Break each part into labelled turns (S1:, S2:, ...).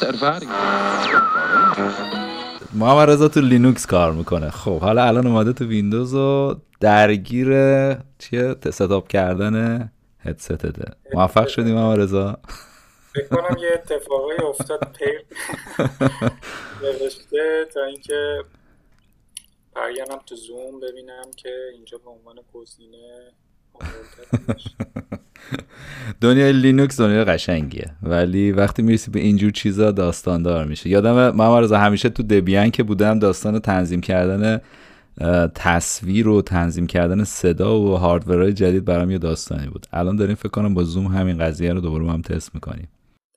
S1: beste ervaring.
S2: محمد رضا تو لینوکس کار می‌کنه. خب حالا الان اومده تو ویندوز و درگیر چیه؟ ستاپ کردن هدستته موفق شدیم محمد رضا؟
S3: فکر کنم یه اتفاقی افتاد پیر نوشته تا اینکه برگردم تو زوم ببینم که اینجا به عنوان گزینه
S2: دنیای لینوکس دنیای قشنگیه. ولی وقتی می‌رسی به اینجور چیزا داستاندار میشه یادم رضا همیشه تو دبیان که بودم داستان تنظیم کردن تصویر و تنظیم کردن صدا و hardware های جدید برام یه داستانی بود. الان داریم فکر کنم با زوم همین قضیه رو دوباره هم تست می‌کنیم.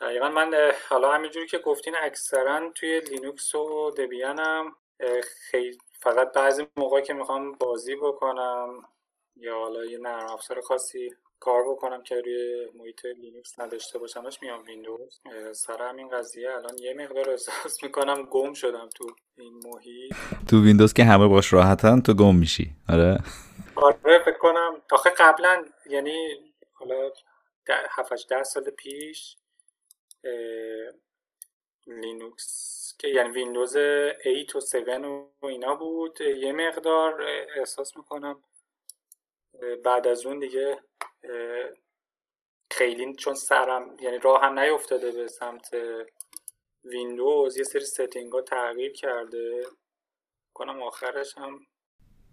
S3: دقیقا من حالا همینجوری که گفتین اکثرا توی لینوکس و دبیانم خیلی فقط بعضی موقعی که می‌خوام بازی بکنم یا حالا یه نرم افزار خاصی کار بکنم که روی محیط لینوکس نداشته باشمش میام ویندوز. سر همین قضیه الان یه مقدار احساس می‌کنم گم شدم تو این محیط.
S2: تو ویندوز که همه باش راحتن تو گم میشی. آره.
S3: آره فکر کنم. آخه قبلا یعنی حالا 7 ده سال پیش لینوکس که یعنی ویندوز 8 و 7 و اینا بود. یه مقدار احساس می‌کنم بعد از اون دیگه خیلی چون سرم یعنی راه هم نیفتاده به سمت ویندوز یه سری setting ها تغییر کرده. کنم آخرش هم.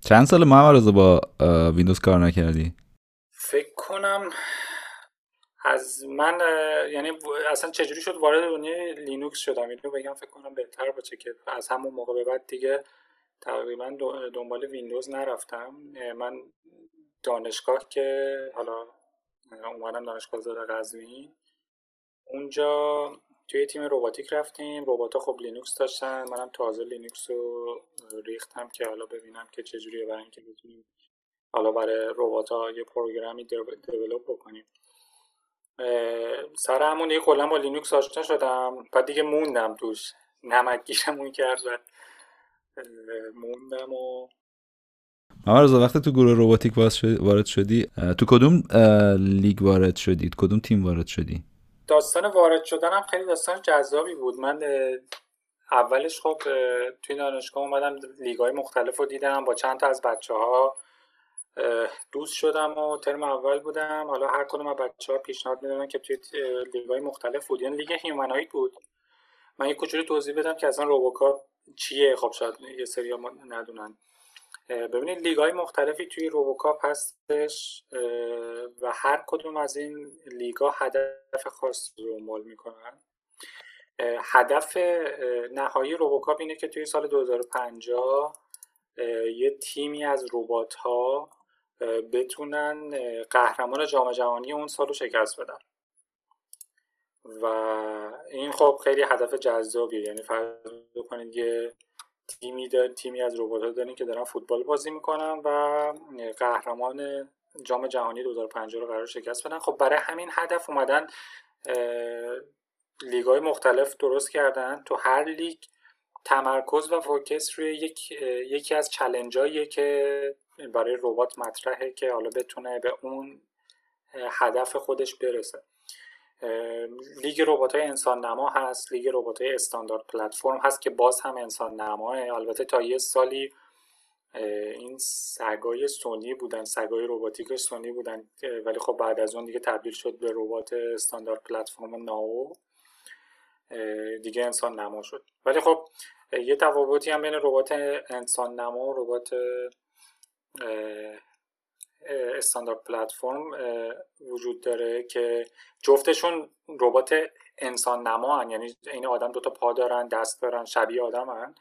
S2: چند سال محمد رضا با ویندوز کار نکردی؟
S3: فکر کنم از من یعنی اصلا چجوری شد وارد دنیای لینوکس شدم؟ اینو بگم فکر کنم بهتر باشه که از همون موقع به بعد دیگه تقریبا دنبال ویندوز نرفتم. من دانشگاه که حالا اومدم دانشگاه آزاد قزوین. اونجا توی تیم روباتیک رفتیم. روبات خب لینوکس داشتن. منم تازه لینوکس رو ریختم که حالا ببینم که چجوریه برای اینکه بتونیم حالا برای ربات ها یه program ی develop بکنیم. سر همون یه کلا با لینوکس آشنا شدم. بعد دیگه موندم توش. نمک گیشمون کرد موندم و
S2: رضا وقتی تو گروه روباتیک وارد شدی تو کدوم لیگ وارد شدی کدوم تیم وارد شدی؟
S3: داستان وارد شدنم خیلی داستان جذابی بود. من اولش خب توی دانشگاه اومدم لیگ های مختلف رو دیدم با چند تا از بچه ها دوست شدم و ترم اول بودم. حالا هر کدوم از بچه ها پیشنهاد می‌دادن که توی لیگ های مختلف بود. یعنی لیگ humanoid بود. من یه کوچولو توضیح بدم که اصلا روبوکاپ چیه؟ خب شاید یه سری ندونن. ببینید لیگ های مختلفی توی روبوکاپ هستش و هر کدوم از این لیگ ها هدف خاصی رو مول می‌کنن. هدف نهایی روبوکاپ اینه که توی سال 2050 یه تیمی از ربات ها بتونن قهرمان جام جهانی اون سال رو شکست بدن. و این خب خیلی هدف جذابیه. یعنی فرض بکنید یه تیمی دار، تیمی از ربات ها دارین که دارن فوتبال بازی می‌کنن و قهرمان جام جهانی 2050 رو قرار شکست بدن. خب برای همین هدف اومدن لیگ های مختلف درست کردن. تو هر لیگ تمرکز و فوکس روی یک یکی از چلنجاییه که برای ربات مطرحه که حالا بتونه به اون هدف خودش برسه. لیگ ربات های انسان نما هست لیگ ربات های استاندارد پلتفرم هست که باز هم انسان نماه البته تا یه سالی این سگای سونی بودن سگای روباتیک سونی بودن ولی خب بعد از اون دیگه تبدیل شد به ربات استاندارد پلتفرم ناو. دیگه انسان نما شد. ولی خب یه تفاوتی هم بین ربات انسان نما و ربات استاندارد پلتفرم وجود داره که جفتشون ربات انسان نما هن. یعنی این آدم دوتا پا دارن دست دارن شبیه آدم هن.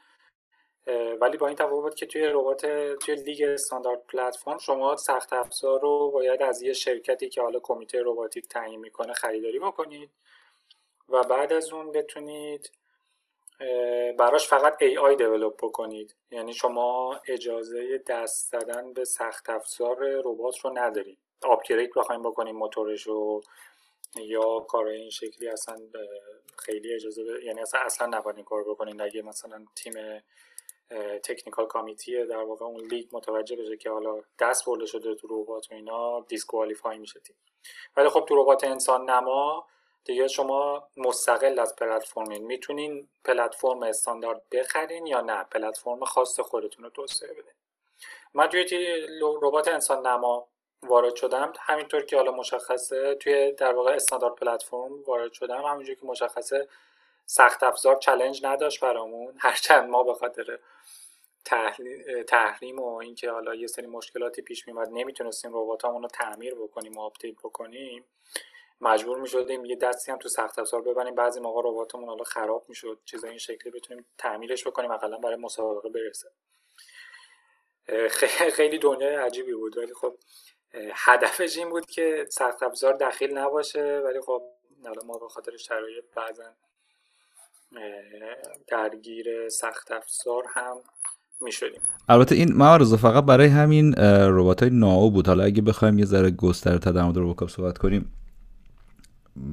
S3: ولی با این تفاوت که توی ربات توی لیگ استاندارد پلتفرم شما سخت افزار رو باید از یه شرکتی که حالا کمیته رباتیک تعیین می‌کنه خریداری بکنید و بعد از اون بتونید براش فقط AI develop بکنید. یعنی شما اجازه دست زدن به سخت افزار ربات رو ندارید. upgrade بخوایم بکنیم موتورش رو یا کار این شکلی اصلا خیلی اجازه یعنی اصلا اصلا نباید کار بکنید. اگه مثلا تیم technical committee در واقع اون لیگ متوجه بشه که حالا دست برده شده تو ربات و اینا disqualify میشه تیم. ولی خب تو ربات انسان نما دیگه شما مستقل از پلتفرمین می‌تونین پلتفرم استاندارد بخرین یا نه؟ پلتفرم خاص خودتون رو توسعه بدین. من توی ربات انسان نما وارد شدم. همینطور که حالا مشخصه توی در واقع standard platform وارد شدم. همینجور که مشخصه سخت افزار challenge نداشت برامون. هرچند ما به خاطر تحریم و اینکه حالا یه سری مشکلاتی پیش میومد نمی‌تونستیم رباتامون رو تعمیر بکنیم و update بکنیم. مجبور می‌شدیم یه دستی هم تو سخت افزار ببریم. بعضی موقع رباتمون حالا خراب می‌شد. چیزای این شکلی بتونیم تعمیرش بکنیم اقلا برای مسابقه برسه. خیلی دنیای عجیبی بود. ولی خب هدفش این بود که سخت افزار دخیل نباشه. ولی خب حالا ما به خاطر شرایط بعضا درگیر سخت افزار هم می شدیم
S2: البته این معارضه فقط برای همین ربات های ناو بود. حالا اگه بخوایم یه ذره گسترده در مورد روبوکاپ صحبت کنیم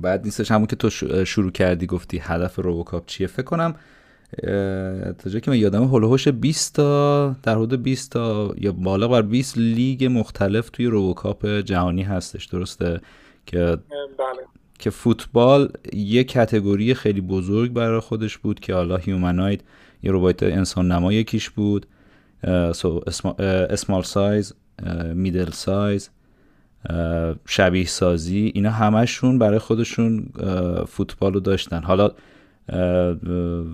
S2: بعد نیستش همون که تو شروع کردی گفتی هدف روبوکاپ چیه؟ فکر کنم تا جایی که من یادم هلوهوش 20 تا در حدود 20 تا یا بالا بر 20 لیگ مختلف توی روبوکاپ جهانی هستش درسته؟ که
S3: بله.
S2: که فوتبال یه کتگوری خیلی بزرگ برای خودش بود که حالا هیومناید یه ربات انسان نما یکیش بود اسمال سایز میدل سایز شبیه سازی اینا همشون برای خودشون فوتبال رو داشتن. حالا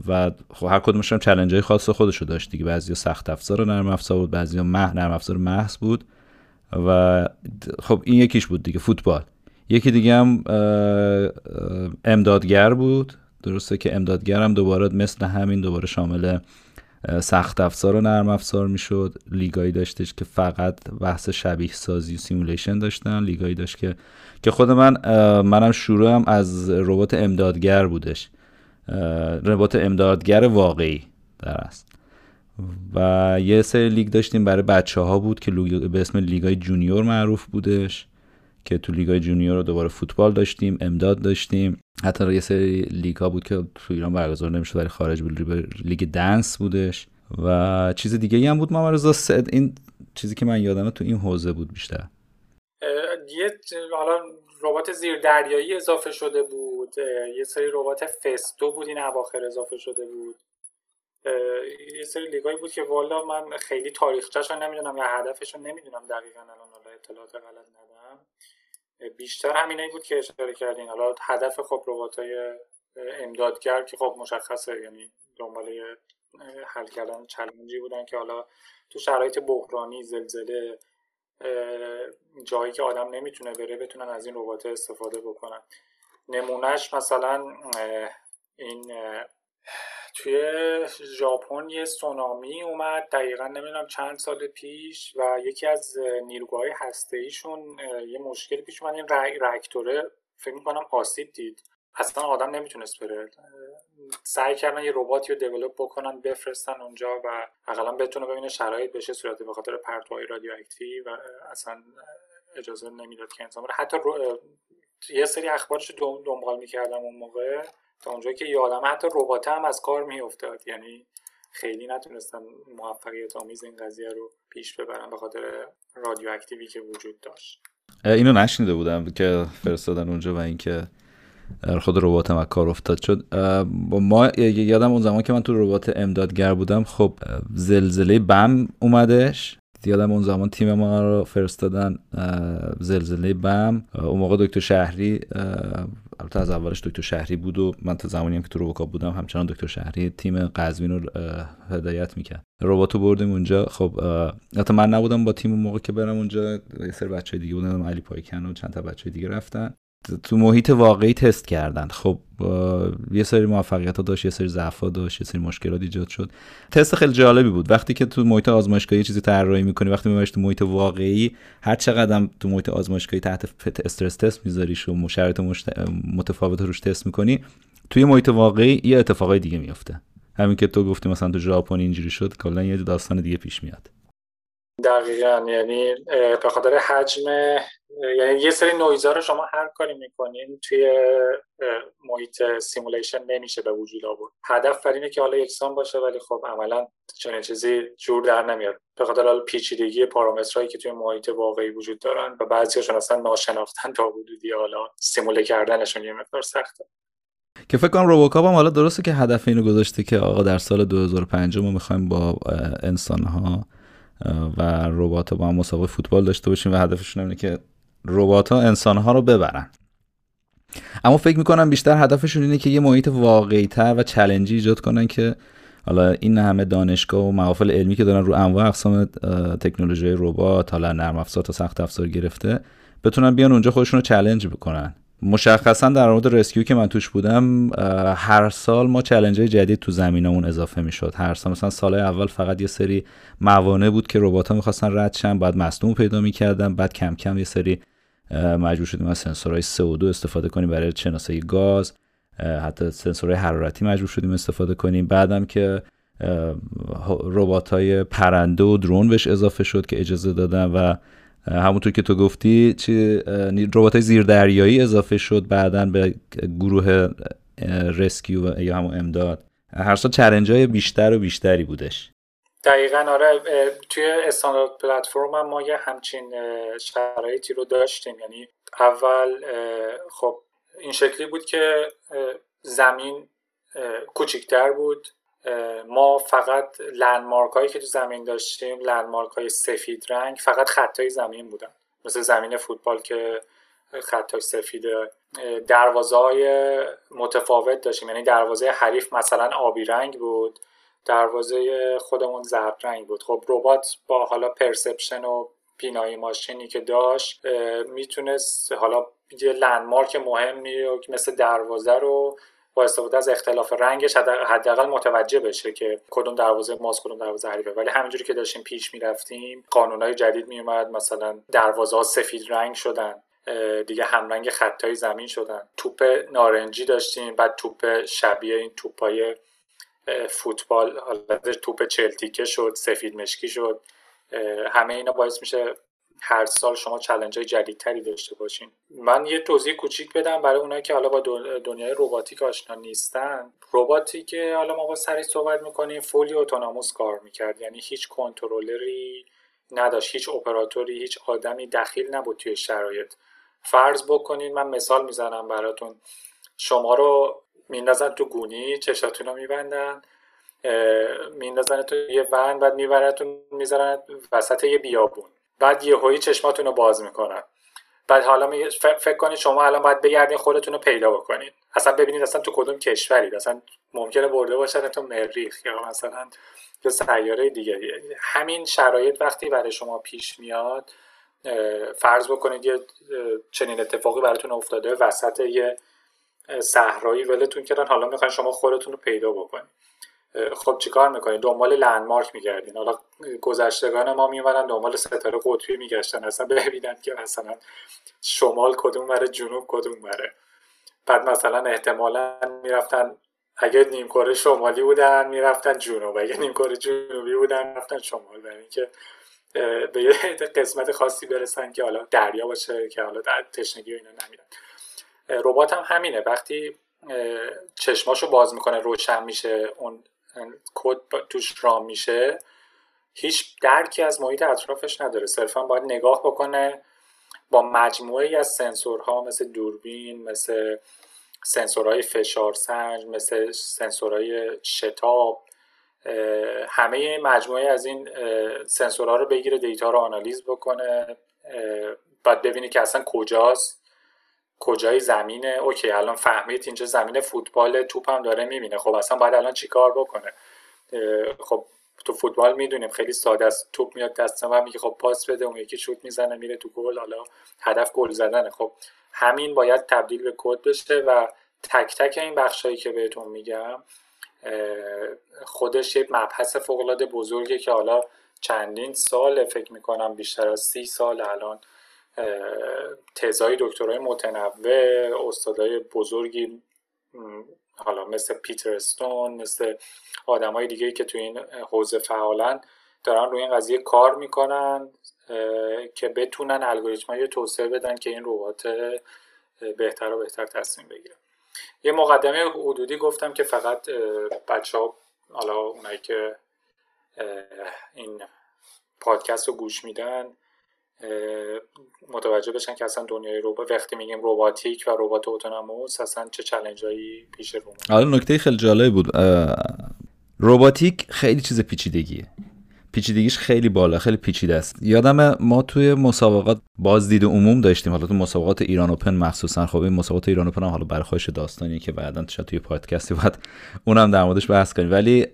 S2: و خب هر کدومشون چلنج های خاص خودش رو داشت دیگه. بعضی سخت افزار و نرم افزار بود بعضی مح نرم افزار محض بود. و خب این یکیش بود دیگه فوتبال. یکی دیگه هم امدادگر بود. درسته که امدادگر هم دوباره مثل همین دوباره شامل سخت افزار و نرم افزار می‌شد. لیگایی داشتش که فقط بحث شبیه سازی و simulation داشتن. لیگایی داشت که که خود من منم شروعم از ربات امدادگر بودش. ربات امدادگر واقعی در است و یه سری لیگ داشتیم برای بچه ها بود که به اسم لیگای junior معروف بودش. که تو لیگای junior رو دوباره فوتبال داشتیم امداد داشتیم. حتی یه سری لیگ ها بود که تو ایران برگزار نمی‌شد ولی خارج بود لیگ dance بودش. و چیز دیگه هم بود ما سد این چیزی که من یادمه تو این حوزه بود بیشتر.
S3: یه حالا ربات زیر دریایی اضافه شده بود. یه سری ربات Festo بود این اواخر اضافه شده بود. یه سری لیگایی بود که والا من خیلی تاریخچه‌شون نمی‌دونم یا هدفشون نمی‌دونم دقیقا الان اطلاعات غلط ندم بیشتر همینایی بود که اشاره کردین. حالا هدف خب های امدادگر که خب مشخصه. یعنی دنبال حل کردن چلنجی بودن که حالا تو شرایط بحرانی زلزله جایی که آدم نمی‌تونه بره بتونن از این ربات استفاده بکنن. نمونهش مثلا این توی ژاپن یه سونامی اومد دقیقا نمی‌دونم چند سال پیش و یکی از نیروگاه هسته ایشون یه مشکلی پیش اومد این رکتوره فکر می‌کنم آسیب دید. اصلا آدم نمی‌تونست بره. سعی کردن یه رباتی رو دیولپ بکنن بفرستن اونجا و اقلا بتونه ببینه شرایط بشه صورت به خاطر پرتوهای رادیواکتیو و اصلا اجازه نمی‌داد که انسان بره. حتی یه سری اخبارش دنبال می‌کردم اون موقع. تا اونجایی که یادم حتی ربات هم از کار میافتاد. یعنی خیلی نتونستن موفقیت آمیز این قضیه رو پیش ببرن به خاطر رادیواکتیوی که وجود داشت.
S2: اینو نشنیده بودم که فرستادن اونجا و اینکه خود ربات هم کار افتاد. شد ما یادم اون زمان که من تو ربات امدادگر بودم خب زلزله بم اومدش. یادم اون زمان تیم ما رو فرستادن زلزله بم. اون موقع دکتر شهری البته از اولش دکتر شهری بود و من تا زمانی هم که تو روبوکاپ بودم همچنان دکتر شهری تیم قزوین رو هدایت می‌کرد. رباتو بردیم اونجا. خب حتی من نبودم با تیم اون موقع که برم اونجا یه سری بچه دیگه بودن علی پایکن و چند تا بچه دیگه رفتن. تو محیط واقعی تست کردن. خب یه سری موفقیت ها داشت یه سری ضعف داشت یه سری مشکلات ایجاد شد. تست خیلی جالبی بود. وقتی که تو محیط آزمایشگاهی چیزی طراحی می‌کنی وقتی میبریش تو محیط واقعی هر چقدر تو محیط آزمایشگاهی تحت استرس تست میذاریش و شرایط متفاوت روش تست می‌کنی توی محیط واقعی یه اتفاقای دیگه میفته همین که تو گفتی مثلا تو ژاپن اینجوری شد کلا یه داستان دیگه پیش میاد.
S3: دقیقا یعنی به خاطر حجم یعنی یه سری نویزا رو شما هر کاری می‌کنین توی محیط simulation نمیشه به وجود آورد. هدف بر اینه که حالا یکسان باشه ولی خب عملا چنین چیزی جور در نمیاد. به خاطر حالا پیچیدگی پارامترهایی که توی محیط واقعی وجود دارن و بعضیاشون اصلا ناشناختن تا حدودی حالا سیموله کردنشون یه مقدار سخته.
S2: که فکر کنم روبوکاپ هم حالا درسته که هدف اینو گذاشته که آقا در سال 2005 ما می‌خوایم با انسان ها و ربات با هم مسابقه فوتبال داشته باشیم و هدفشون اینه که ربات ها انسان ها رو ببرن. اما فکر می‌کنم بیشتر هدفشون اینه که یه محیط واقعی تر و چلنجی ایجاد کنن که حالا این همه دانشگاه و محافل علمی که دارن رو انواع اقسام تکنولوژی ربات حالا نرم افزار تا سخت افزار گرفته بتونن بیان اونجا خودشون رو challenge بکنن. مشخصا در مورد rescue که من توش بودم هر سال ما challenge جدید تو زمینمون اضافه می‌شد. هر سال مثلا سال اول فقط یه سری موانع بود که ربات ها می‌خواستن رد شن بعد مصدوم پیدا می‌کردن بعد کم کم یه سری مجبور شدیم از سنسورهای CO2 استفاده کنیم برای شناسایی گاز حتی سنسورهای حرارتی مجبور شدیم استفاده کنیم. بعدم که ربات های پرنده و drone بهش اضافه شد که اجازه دادن و همونطور که تو گفتی چی ربات زیردریایی اضافه شد بعدا به گروه رسکیو یا همون امداد. هر سال چرنج های بیشتر و بیشتری بودش.
S3: دقیقا آره توی استاندارد پلتفرم هم ما یه همچین شرایطی رو داشتیم. یعنی اول خب این شکلی بود که زمین کوچیکتر بود. ما فقط لندمارک هایی که تو زمین داشتیم لندمارک های سفید رنگ فقط خطای زمین بودن. مثل زمین فوتبال که خطای سفید دروازه های متفاوت داشتیم. یعنی دروازه حریف مثلا آبی رنگ بود دروازه خودمون زرد رنگ بود. خب ربات با حالا پرسپشن و بینایی ماشینی که داشت می‌تونست حالا یه لندمارک مهمی مثل دروازه رو با استفاده از اختلاف رنگش حداقل متوجه بشه که کدوم دروازه ماست کدوم دروازه حریفه. ولی همینجوری که داشتیم پیش می‌رفتیم قانونهای جدید میومد مثلا دروازه ها سفید رنگ شدن دیگه همرنگ خطای زمین شدن. توپ نارنجی داشتیم بعد توپ شبیه این توپای فوتبال حالت توپ چلتیکه شد سفید مشکی شد. همه اینا باعث میشه هر سال شما چلنج های جدیدتری داشته باشین. من یه توضیح کوچیک بدم برای اونایی که حالا با دنیای روباتیک آشنا نیستن. رباتی که حالا ما با سری صحبت می‌کنیم فولی اتوناموس کار می‌کرد. یعنی هیچ کنترلری نداشت هیچ اپراتوری هیچ آدمی دخیل نبود توی شرایط. فرض بکنین من مثال می‌زنم براتون. شما رو میندازن تو گونی چشاتون رو میبندن میندازن تو یه ون بعد میبرتون می‌ذارن وسط یه بیابون. بعد یه هایی چشماتون رو باز می‌کنن. بعد حالا فکر کنید شما الان باید بگردین خودتون رو پیدا بکنید. اصلا ببینید اصلا تو کدوم کشورید. اصلا ممکنه برده باشن تو مریخ یا مثلا یه سیاره دیگه. همین شرایط وقتی برای شما پیش میاد فرض بکنید یه چنین اتفاقی براتون افتاده وسط یه صحرایی ولتون کردن حالا می‌خواین شما خودتون رو پیدا بکنید. خب چیکار می‌کنید دنبال لندمارک میگردین. حالا گذشتگان ما میمدن دنبال ستاره قطبی میگشتن. اصلا ببینن که مثلا شمال کدوم بره جنوب کدوم بره. بعد مثلا احتمالا می‌رفتن اگه نیمکره شمالی بودن می‌رفتن جنوب. اگه نیمکره جنوبی بودن رفتن شمال. برای اینکه به یه قسمت خاصی برسن که حالا دریا باشه که حالا در تشنگی و اینا نمیرن. ربات هم همینه. وقتی چشماشو باز می‌کنه روشن میشه اون کد توش رام میشه هیچ درکی از محیط اطرافش نداره. صرفا باید نگاه بکنه با مجموعه از سنسورها مثل دوربین مثل سنسورهای فشار سنج مثل سنسورهای شتاب همه مجموعه از این سنسورها رو بگیره data رو آنالیز بکنه بعد ببینه که اصلا کجاست. کجای زمینه؟ okay الان فهمید اینجا زمین فوتبال توپ هم داره می‌بینه. خب اصلا باید الان چیکار بکنه؟ خب تو فوتبال می‌دونیم خیلی ساده است. توپ میاد دست من میگه خب پاس بده اون یکی شوت می‌زنه میره تو گل. حالا هدف گل زدنه. خب همین باید تبدیل به کد بشه و تک تک این بخشایی که بهتون میگم خودش یک مبحث فوق بزرگه که حالا چندین سال فکر می‌کنم بیشتر از سی سال الان تزای دکترای متنوع استادای بزرگی حالا مثل پیتر استون مثل آدم های دیگه که تو این حوزه فعالن دارن روی این قضیه کار می‌کنن که بتونن الگوریتم توسعه بدن که این ربات بهتر و بهتر تصمیم بگیرن. یه مقدمه حدودی گفتم که فقط بچه ها حالا اونایی که این پادکست رو گوش میدن متوجه بشن که اصلا دنیای روبات وقتی میگیم روباتیک و ربات اتونوموس اصلا چه چالنجایی پیش رو
S2: حالا نکته خیلی جالب بود. روباتیک خیلی چیز پیچیدگیه. پیچیدگیش خیلی بالا خیلی پیچیده است. یادم ما توی مسابقات بازدید عموم داشتیم. حالا تو مسابقات ایران اوپن مخصوصا خب این مسابقات ایران اوپن هم حالا برای خودش داستانیه که بعدا شاید توی پادکستی بعد اونم در موردش بحث کنیم. ولی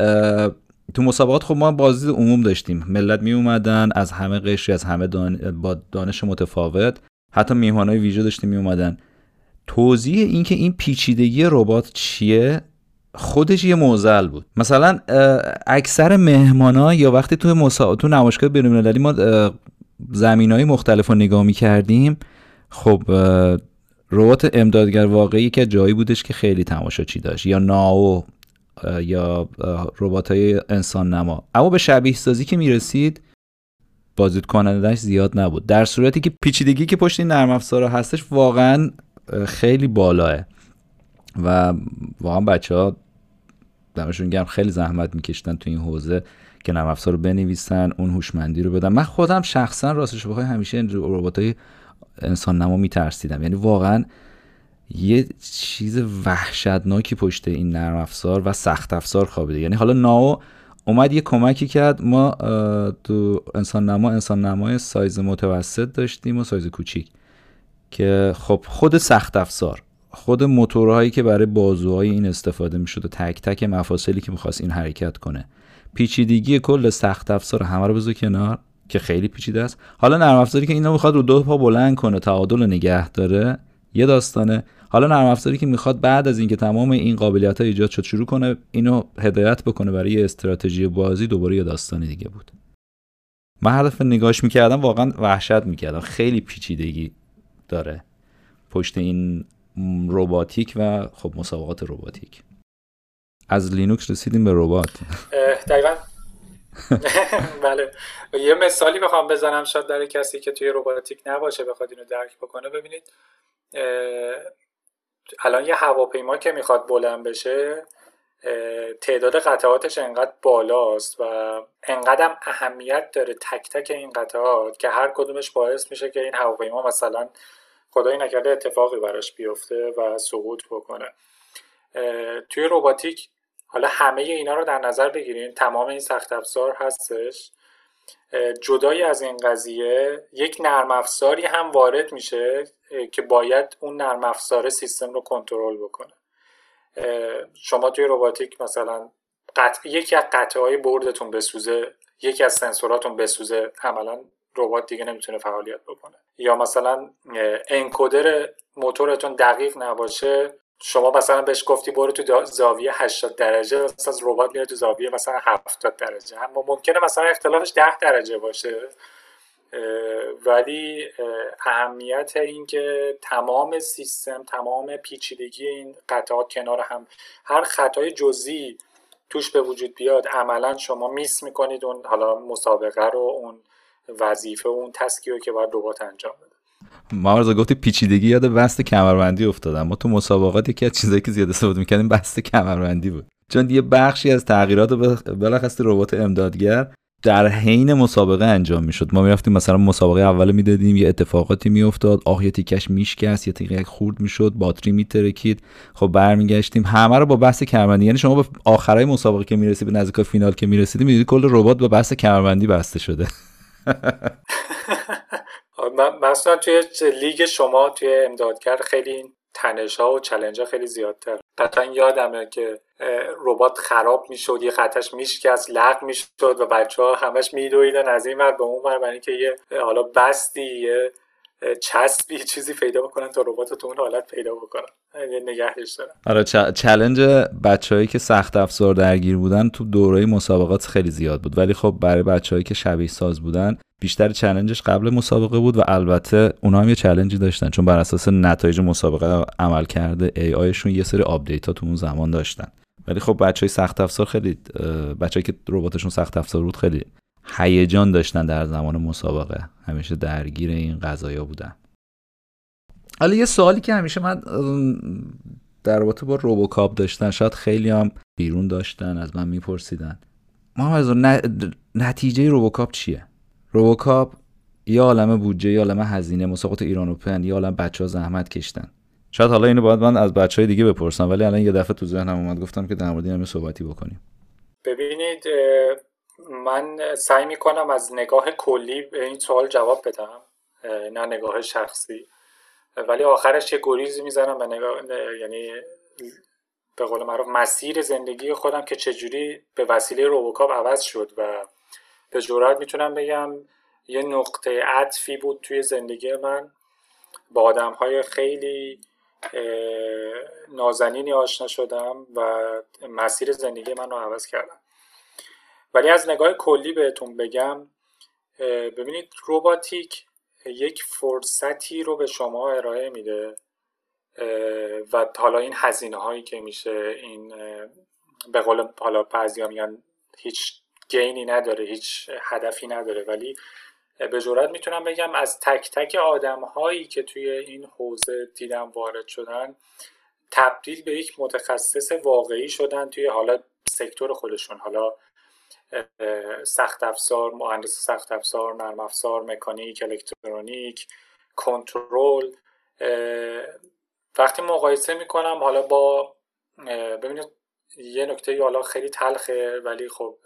S2: تو مسابقات خب ما بازدید عموم داشتیم. ملت می اومدن از همه قشری از همه دان... با دانش متفاوت حتی میهمانای ویژه داشتیم می اومدن. توضیح اینکه این پیچیدگی ربات چیه؟ خودش یه موزل بود. مثلا اکثر مهمانا یا وقتی تو مسا... تو نمایشگاه بین‌المللی ما زمین های مختلف رو نگاه می کردیم خب ربات امدادگر واقعی که جایی بودش که خیلی تماشاچی داشت. یا ناو یا ربات های انسان نما. اما به شبیه سازی که می‌رسید بازدید کنندش زیاد نبود. در صورتی که پیچیدگی که پشت این نرم افزار هستش واقعا خیلی بالاه. و واقعا بچه ها دمشون گرم خیلی زحمت میکشتن تو این حوزه که نرم افزار رو بنویسن اون هوشمندی رو بدن. من خودم شخصا راستش بخوای همیشه ربات های انسان نما میترسیدم. یعنی واقعا یه چیز وحشتناکی پشت این نرم افزار و سخت افزار خوابیده. یعنی حالا ناو اومد یه کمکی کرد. ما تو انسان نما انسان نمای سایز متوسط داشتیم و سایز کوچیک. که خب خود سخت افزار خود موتورهایی که برای بازوهای این استفاده می‌شد و تک تک مفاصلی که می‌خواست این حرکت کنه. پیچیدگی کل سخت افزار همه رو بذار کنار که خیلی پیچیده است. حالا نرم افزاری که اینو می‌خواد رو دو پا بلند کنه تعادل نگه داره یه داستانه. حالا نرم افزاری که می‌خواد بعد از اینکه تمام این قابلیت ها ایجاد شد شروع کنه اینو هدایت بکنه برای استراتژی بازی دوباره یه داستان دیگه بود. من هر دفعه نگاش می‌کردم واقعا وحشت می‌کردم. خیلی پیچیدگی داره. پشت این روباتیک و خب مسابقات روباتیک از لینوکس رسیدیم به ربات.
S3: دقیقا. بله. یه مثالی بخوام بزنم شاید در کسی که توی روباتیک نباشه بخواد اینو درک بکنه ببینید. الان یه هواپیما که می‌خواد بلند بشه تعداد قطعاتش انقدر بالاست و انقدر اهمیت داره تک تک این قطعات که هر کدومش باعث میشه که این هواپیما مثلا خدایی نکرده اتفاقی براش بیفته و سقوط بکنه. توی روباتیک حالا همه اینا رو در نظر بگیرین تمام این سخت افزار هستش. جدای از این قضیه یک نرم افزاری هم وارد میشه که باید اون نرم افزار سیستم رو کنترل بکنه. شما توی روباتیک مثلا قطع یکی از قطعه های بردتون بسوزه یکی از سنسوراتون بسوزه عملا ربات دیگه نمی‌تونه فعالیت بکنه. یا مثلا انکودر موتورتون دقیق نباشه شما مثلا بهش گفتی برو تو زاویه 80 درجه مثلا ربات میره تو زاویه مثلا 70 درجه. اما ممکنه مثلا اختلافش 10 درجه باشه. ولی اهمیت این که تمام سیستم تمام پیچیدگی این قطعات کنار هم هر خطای جزئی توش به وجود بیاد عملا شما میس می‌کنید اون حالا مسابقه رو اون وظیفه اون تسکی رو که باید ربات انجام بده.
S2: ما گفتی پیچیدگی یاد بست کمربندی افتادم. ما تو مسابقات یکی از چیزایی که زیاد استفاده می‌کردیم بست کمربندی بود. چون یه بخشی از تغییرات بلخص ربات امدادگر در حین مسابقه انجام می‌شد. ما می‌رفتیم مثلا مسابقه اول می‌دادیم یه اتفاقاتی میافتاد آه یه تیکش میشکست یه تیکش خورد می‌شد باتری میترکید. خب برمیگشتیم. همه رو با بحث کمربندی. یعنی شما به آخرای مسابقه که می‌رسید به نزدیک فینال که می‌رسیدیم می‌دید کل ربات با بحث کمربندی بسته شده.
S3: مثلا توی لیگ شما توی امدادگر خیلی تنش ها و چلنج ها خیلی زیادتر قطعا یادمه که ربات خراب می‌شد یه خطش میشکست لغ می‌شد و بچه ها همش میدویدن از این ور به اون ور برای که یه حالا بستی یه چسبی چیزی پیدا بکنن تا ربات تو اون حالت پیدا بکنن. نگهش دارن
S2: آره challenge بچه‌هایی که سخت افزار درگیر بودن تو دوره مسابقات خیلی زیاد بود. ولی خب برای بچه‌هایی که شبیه ساز بودن بیشتر challenge ش قبل مسابقه بود و البته اونا هم یه challenge ی داشتن. چون بر اساس نتایج مسابقه عملکرد AI شون یه سری update ها تو اون زمان داشتن. ولی خب بچه های سخت افزار خیلی بچه‌ای که رباتشون سخت افزار بود خیلی هیجان داشتن در زمان مسابقه. همیشه درگیر این قضايا بودن. حالا یه سوالی که همیشه من در رابطه با روبوکاپ داشتن شاید خیلی هم بیرون داشتن از من میپرسیدن. محمد نتیجه روبوکاپ چیه؟ روبوکاپ یه عالم بودجه یه عالم هزینه مسابقات ایران اوپن یه عالم بچه ها زحمت کشتن. شاید حالا اینو باید من از بچه های دیگه بپرسم ولی الان یه دفعه تو ذهنم اومد گفتم که در مورد این صحبتی بکنیم.
S3: ببینید من سعی می‌کنم از نگاه کلی به این سوال جواب بدم نه نگاه شخصی. ولی آخرش یه گریزی می‌زنم به نگاه یعنی به قول معروف مسیر زندگی خودم که چجوری به وسیله روبوکاپ عوض شد و به جرات می‌تونم بگم یه نقطه عطفی بود توی زندگی من. با آدم های خیلی نازنینی آشنا شدم و مسیر زندگی من رو عوض کردم ولی از نگاه کلی بهتون بگم ببینید روباتیک یک فرصتی رو به شما ارائه میده و حالا این هزینه هایی که میشه این به قول حالا بعضی میگن هیچ گینی نداره هیچ هدفی نداره ولی به جورت می‌تونم بگم از تک تک آدم هایی که توی این حوزه دیدم وارد شدن تبدیل به یک متخصص واقعی شدن توی حالا سکتور خودشون. حالا سخت افزار مهندس سخت افزار نرم افزار مکانیک الکترونیک کنترل. وقتی مقایسه می‌کنم حالا با ببینید یه نکته حالا خیلی تلخه ولی خب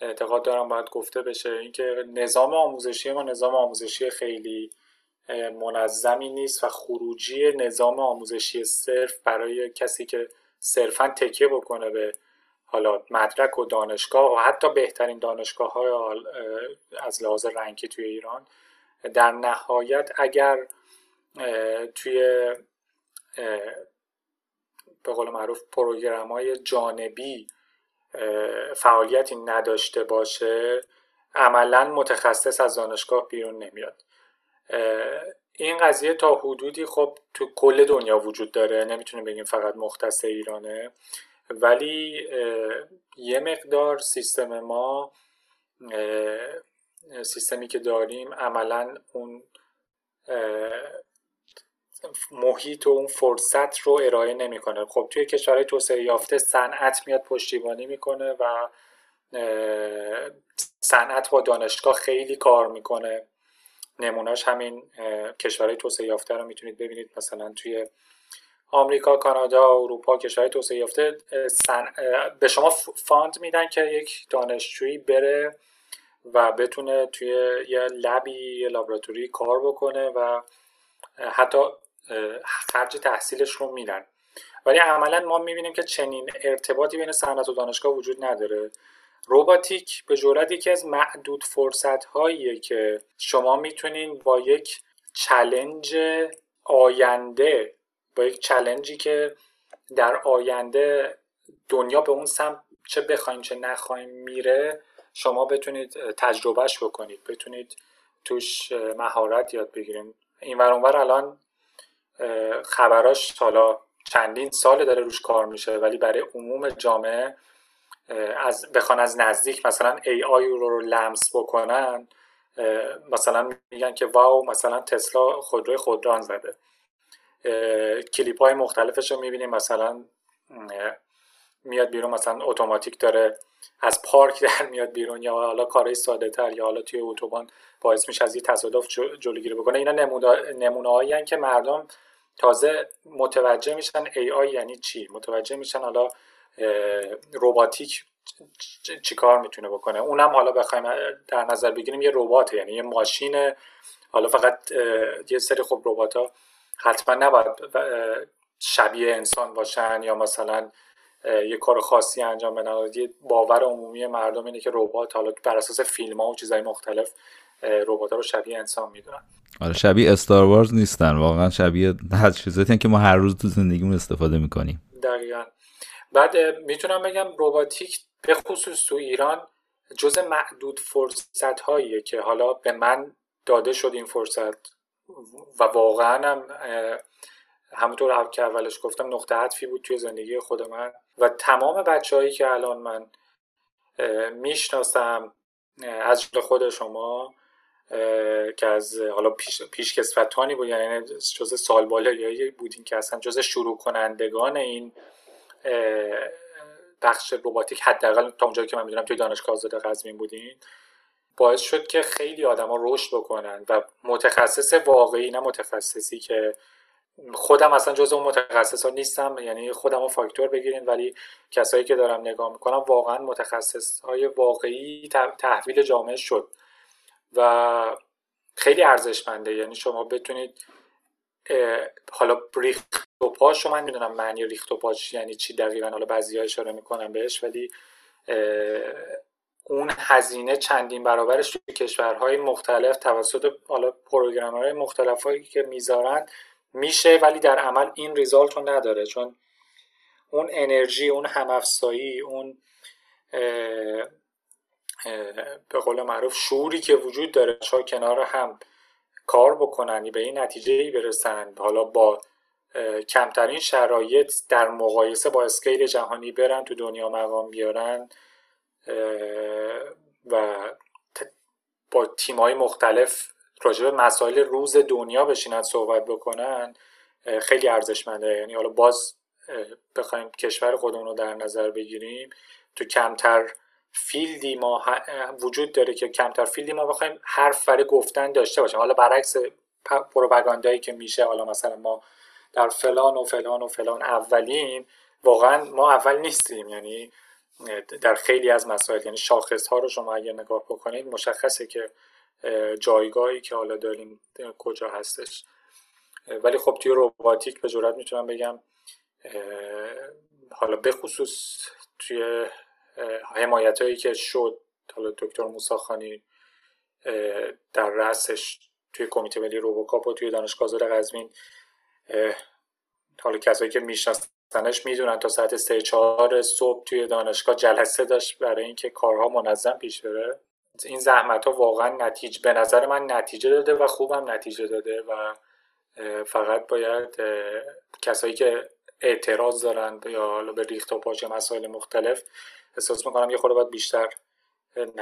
S3: اعتقاد دارم باید گفته بشه. اینکه نظام آموزشی ما نظام آموزشی خیلی منظمی نیست و خروجی نظام آموزشی صرف برای کسی که صرفا تکیه بکنه به حالا مدرک و دانشگاه و حتی بهترین دانشگاه های از لحاظ رنگی توی ایران در نهایت اگر توی به قول معروف پروگرام های جانبی فعالیتی نداشته باشه عملا متخصص از دانشگاه بیرون نمیاد. این قضیه تا حدودی خب تو کل دنیا وجود داره. نمی‌تونیم بگیم فقط مختص ایرانه. ولی یه مقدار سیستم ما سیستمی که داریم عملا اون محیط و اون فرصت رو ارائه نمی‌کنه. خب توی کشورهای توسعه یافته صنعت میاد پشتیبانی می‌کنه و صنعت با دانشگاه خیلی کار می‌کنه. نمونهش همین کشورهای توسعه یافته رو می‌تونید ببینید. مثلا توی آمریکا، کانادا، اروپا، کشورهای توسعه یافته به شما فاند میدن که یک دانشجویی بره و بتونه توی یه لبی یه لابراتوری کار بکنه و حتی خرج تحصیلش رو میدن. ولی عملا ما می‌بینیم که چنین ارتباطی بین صنعت و دانشگاه وجود نداره. روباتیک به جورت یکی از معدود فرصت که شما می‌تونین با یک چلنج آینده با یک چلنجی که در آینده دنیا به اون سمت چه بخوایم چه نخوایم میره شما بتونید تجربهش بکنید. بتونید توش مهارت یاد بگیرید این ورانور الان خبراش حالا چندین سال داره روش کار میشه ولی برای عموم جامعه از بخوان از نزدیک مثلا ای آی رو, رو لمس بکنن مثلا میگن که واو مثلا تسلا خودروی خودران زده. کلیپ های مختلفش رو می‌بینیم مثلا میاد بیرون مثلا اتوماتیک داره از پارک در میاد بیرون یا حالا کارهای ساده تر یا حالا توی اتوبان باعث میشه از یه تصادف جلوگیری بکنه. اینا نمونه هایی که مردم تازه متوجه میشن ای آی یعنی چی. متوجه میشن حالا روباتیک چی کار می‌تونه بکنه. اونم حالا بخوایم در نظر بگیریم یه ربات یعنی یه ماشین حالا فقط یه سری خب ربات ها حتما نباید شبیه انسان باشن یا مثلا یه کار خاصی انجام بدن. یه باور عمومی مردم اینه که ربات حالا بر اساس فیلم ها و چیزهای مختلف ربات رو شبیه انسان می‌دونن.
S2: آره شبیه استار وارز نیستن. واقعا شبیه هر چیزاتی که ما هر روز تو زندگیمون استفاده می‌کنیم.
S3: دقیقا. بعد می‌تونم بگم روباتیک به خصوص تو ایران جز معدود فرصت هاییه که حالا به من داده شد این فرصت. و واقعا هم همونطور که اولش گفتم نقطه عطفی بود توی زندگی خود من. و تمام بچه هایی که الان من می‌شناسم از خود شما که از حالا پیش, پیش بود یعنی جز سال بالایی بودین که اصلا جز شروع کنندگان این بخش روباتیک حداقل تا اونجایی که من می‌دونم توی دانشگاه آزاد قزوین بودین. باعث شد که خیلی آدما رشد بکنن و متخصص واقعی نه متخصصی که خودم اصلا جز اون متخصص ها نیستم یعنی خودم رو فاکتور بگیرین ولی کسایی که دارم نگاه می‌کنم واقعا متخصص های واقعی تحویل جامعه شد و خیلی ارزشمنده. یعنی شما بتونید حالا ریخت و پاش من می‌دونم معنی ریخت و پاش یعنی چی دقیقا؟ حالا بعضی اشاره می‌کنم بهش ولی هزینه چندین برابرش توی کشورهای مختلف توسط حالا پروگرامرهای مختلف هایی که می‌ذارن میشه ولی در عمل این ریزالت رو نداره. چون اون انرژی اون همافزایی اون به قول معروف شعوری که وجود داره چا کنار هم کار بکنن به این نتیجه ای برسن. حالا با کمترین شرایط در مقایسه با اسکیل جهانی برن تو دنیا مقام بیارن. و با تیمای مختلف راجع به مسائل روز دنیا بشینن صحبت بکنن خیلی ارزشمنده. یعنی حالا باز بخوایم کشور خودمون رو در نظر بگیریم تو کمتر field ی ما وجود داره که کمتر field ی ما بخوایم حرف برای گفتن داشته باشیم. حالا برعکس پروپاگاندایی که میشه حالا مثلا ما در فلان و فلان و فلان اولیم واقعا ما اول نیستیم. یعنی در خیلی از مسائل یعنی شاخص ها رو شما اگر نگاه بکنید مشخصه که جایگاهی که حالا داریم کجا هستش. ولی خب توی روباتیک به جرئت می‌تونم بگم حالا بخصوص توی حمایت هایی که شد حالا دکتر موساخانی در رأسش توی کمیته ملی روبوکاپ و توی دانشگاه آزاد قزوین حالا کسایی که میشناسنش می‌دونن تا ساعت سه چهار صبح توی دانشگاه جلسه داشت برای اینکه کارها منظم پیش بره. این زحمت ها واقعا نتیجه به نظر من نتیجه داده و خوبم نتیجه داده و فقط باید کسایی که اعتراض دارن یا حالا به ریخت و پاچه مسائل مختلف احساس می‌کنم یه خورده باید بیشتر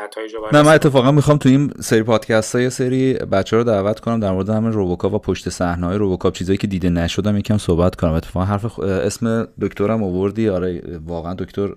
S3: نتایج رو
S2: نه من اتفاقا می‌خوام تو این سری پادکست های سری بچه رو دعوت کنم در مورد همین روبوکاپ و پشت صحنه های روبوکاپ چیزایی که دیده نشدم یکم صحبت کنم. اتفاقا حرف اسم دکترم آوردی. آره واقعا دکتر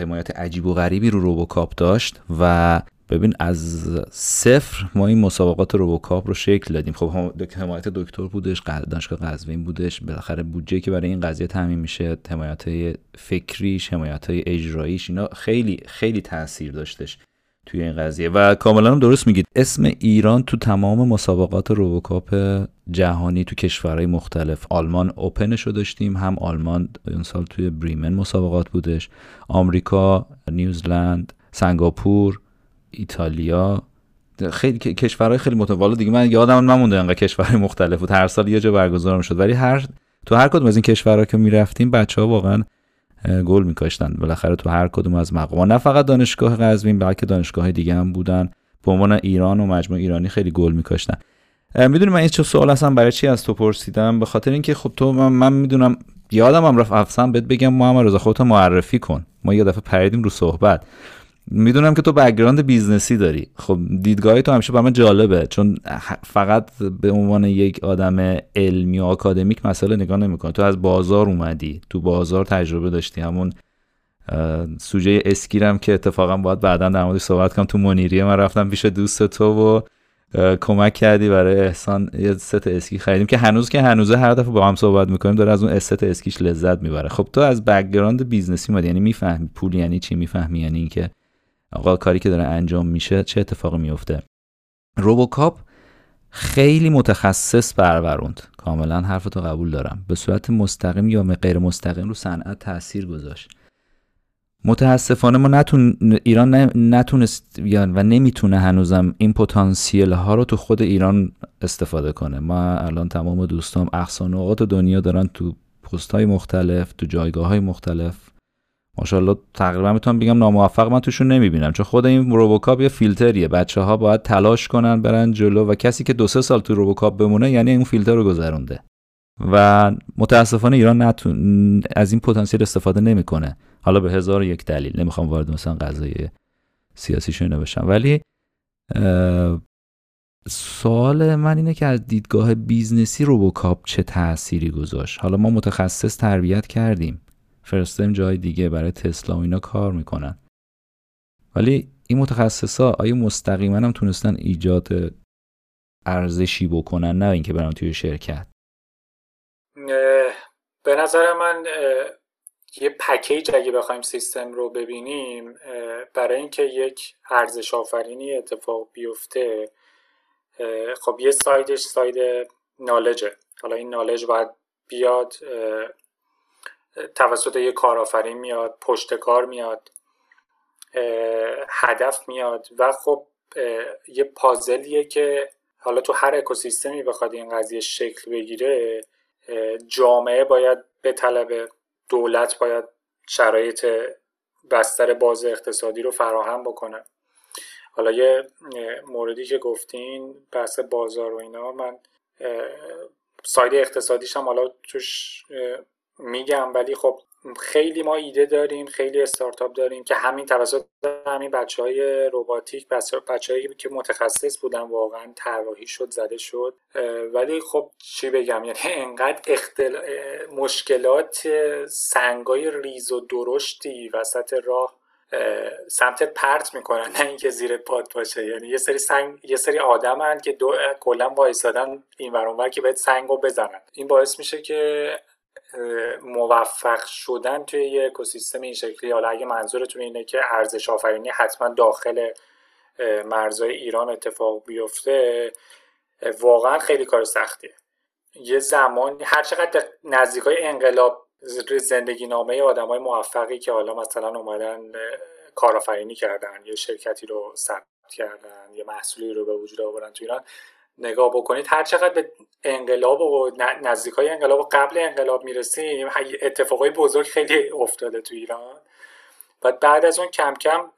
S2: حمایت عجیب و غریبی رو روبوکاپ داشت و ببین از صفر ما این مسابقات روبوکاپ رو شکل دادیم. خب حمایت دکتر بودش دانشگاه قزوین بودش. بالاخره بودجه که برای این قضیه تعمین میشه حمایت های فکریش حمایت های اجراییش اینا خیلی خیلی تاثیر داشتش توی این قضیه. و کاملا هم درست میگید. اسم ایران تو تمام مسابقات روبوکاپ جهانی تو کشورهای مختلف. آلمان اوپنش رو داشتیم. هم آلمان اون سال توی بریمن مسابقات بودش. آمریکا نیوزلند سنگاپور ایتالیا خیلی کشورهای خیلی متفاوت. دیگه من یادم نمونده انقدر کشورهای مختلف بود. هر سال یه جا برگزار می‌شد. ولی هر تو هر کدوم از این کشورها که می‌رفتیم بچه ها واقعا گل میکاشتن. بالاخره تو هر کدوم از مقام. نه فقط دانشگاه قزوین بلکه دانشگاه دیگه هم بودن. به عنوان ایران و مجموع ایرانی خیلی گل میکاشتن. می‌دونی من این چه سوال هستم برای چی از تو پرسیدم؟ به خاطر اینکه خب تو من, من می‌دونم یادم هم رفت افسم بهت بگم محمد رضا خودت معرفی کن. ما یه دفعه پریدیم رو صحبت. می‌دونم که تو background business ی داری. خب دیدگاهی تو همیشه برای من جالبه. چون فقط به عنوان یک آدم علمی و آکادمیک مسئله نگاه نمی‌کنه تو از بازار اومدی. تو بازار تجربه داشتی. همون سوژه اسکیرم که اتفاقا باید بعدا در موردش صحبت کنم. تو منیریه من رفتم پیش دوست تو و کمک کردی برای احسان. یه ست اسکی خریدیم که هنوز که هنوزه هر دفعه با هم صحبت می‌کنیم داره از اون ست اسکیش لذت می‌بره. خب تو از background business ی اومدی. یعنی می‌فهمی پول یعنی چی؟ می‌فهمی یعنی اینکه آقا کاری که داره انجام میشه چه اتفاقی میفته؟ روبوکاپ خیلی متخصص پروروند. کاملا حرفتو قبول دارم. به صورت مستقیم یا غیر مستقیم رو صنعت تاثیر گذاشت. متاسفانه ما نتون ایران نتونست و نمی‌تونه هنوزم این پتانسیل ها رو تو خود ایران استفاده کنه. ما الان تمام دوستام اقصا نقاط دنیا دارن تو پست های مختلف تو جایگاه های مختلف ماشاءالله تقریبا می‌تونم بگم ناموفق من توشون نمی‌بینم. چون خود این RoboCup یه فیلتریه. بچه ها باید تلاش کنن برن جلو و کسی که دو سه سال تو RoboCup بمونه یعنی این فیلتر رو گذرونده. و متاسفانه ایران نتون از این پتانسیل استفاده نمی‌کنه. حالا به هزار و یک دلیل. نمی‌خوام وارد مثلا قضایای سیاسیش اینا بشم. ولی سوال من اینه که از دیدگاه business ی RoboCup چه تأثیری گذاشت؟ حالا ما متخصص تربیت کردیم. فرستیم جای دیگه برای تسلا و اینا کار می‌کنن. ولی این متخصصا آیا مستقیما هم تونستن ایجاد ارزشی بکنن؟ نه اینکه برن توی شرکت.
S3: به نظر من یه پکیج اگه بخوایم سیستم رو ببینیم برای اینکه یک ارزش آفرینی اتفاق بیفته خب یه سایدش ساید نالجه. حالا این نالج باید بیاد توسط یه کارآفرین میاد پشت کار میاد هدف میاد و خب یه پازلیه که حالا تو هر اکوسیستمی بخواد این قضیه شکل بگیره جامعه باید به طلب دولت باید شرایط بستر باز اقتصادی رو فراهم بکنه. حالا یه موردی که گفتین بحث بازار و اینا من ساید اقتصادیش هم حالا توش میگم ولی خب خیلی ما ایده داریم خیلی استارتاپ داریم که همین توسط همین بچه های روباتیک بچه هایی که متخصص بودن واقعا طراحی شد زده شد. ولی خب چی بگم؟ یعنی انقدر اختل... مشکلات سنگای ریز و درشتی وسط راه سمت پرت می‌کنن نه اینکه زیر پاد باشه. یعنی یه سری سنگ یه سری آدمن که دو کلا وایسادن این ور که بهت سنگو بزنن. این باعث میشه که موفق شدن توی یه اکوسیستم این شکلی. حالا اگه منظورتون اینه که ارزش آفرینی حتما داخل مرزهای ایران اتفاق بیفته واقعا خیلی کار سختیه. یه زمان هر چقدر نزدیک های انقلاب زندگی نامه آدم های موفقی که حالا مثلا اومدن کارآفرینی کردن یه شرکتی رو ثبت کردن یه محصولی رو به وجود آوردن تو ایران نگاه بکنید هر چقدر به انقلاب و نزدیک های انقلاب و قبل انقلاب می‌رسیم اتفاقای بزرگ خیلی افتاده تو ایران. و بعد از اون کم کم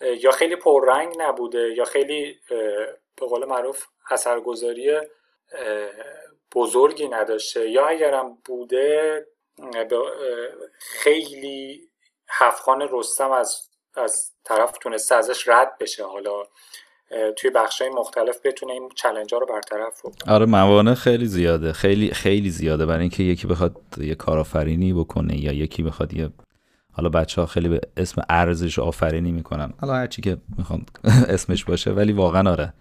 S3: یا خیلی پررنگ نبوده یا خیلی به قول معروف اثرگذاری بزرگی نداشته. یا اگرم بوده خیلی هفخان رستم از از طرف تونسته ازش رد بشه. حالا توی بخش مختلف بتونه این چلنج ها رو برطرف
S2: بکنه. آره موانع خیلی زیاده. خیلی خیلی زیاده برای اینکه یکی بخواد یه کارآفرینی بکنه یا یکی بخواد یه حالا بچه ها خیلی به اسم ارزش آفرینی می‌کنن. حالا هرچی که می‌خوان اسمش باشه ولی واقعا آره.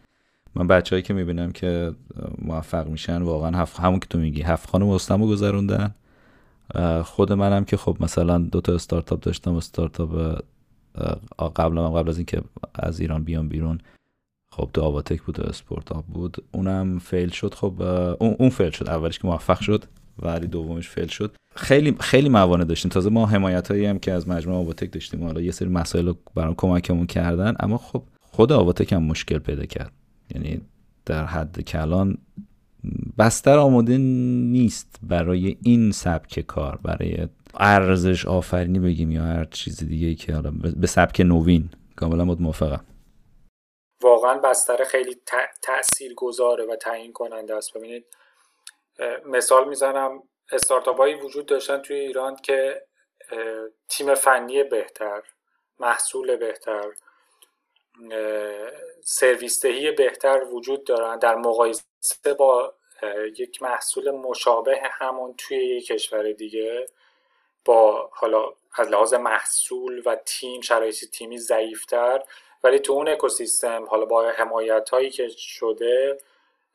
S2: من بچههایی که می‌بینم که موفق میشن واقعا هف... همون که تو میگی هفت خانم مستمو گذروندن. خود منم که خب مثلا دو تا استارتاپ داشتم استارتاپ قبل من قبل از اینکه از ایران بیام بیرون. خب تو آواتک بود و اسپورت بود. اونم فیل شد. خب اون, فیل شد. اولش که موفق شد. ولی دومش فیل شد. خیلی خیلی موانع داشتیم. تازه ما حمایت هایی هم که از مجموعه آواتک داشتیم. حالا یه سری مسائل رو برام کمکمون کردن. اما خب خود آواتک هم مشکل پیدا کرد. یعنی در حد کلان بستر آماده نیست برای این سبک کار. برای ارزش آفرینی بگیم یا هر چیز دیگه که حالا به سبک نوین. کاملا موافقم
S3: واقعا بستر خیلی تأثیر گذاره و تعیین کننده است. ببینید مثال می‌زنم استارتاپ هایی وجود داشتن توی ایران که تیم فنی بهتر محصول بهتر سرویس دهی بهتر وجود دارن. در مقایسه با یک محصول مشابه همون توی یک کشور دیگه با حالا از لحاظ محصول و تیم شرایط تیمی ضعیفتر. ولی تو اون اکوسیستم حالا با حمایت هایی که شده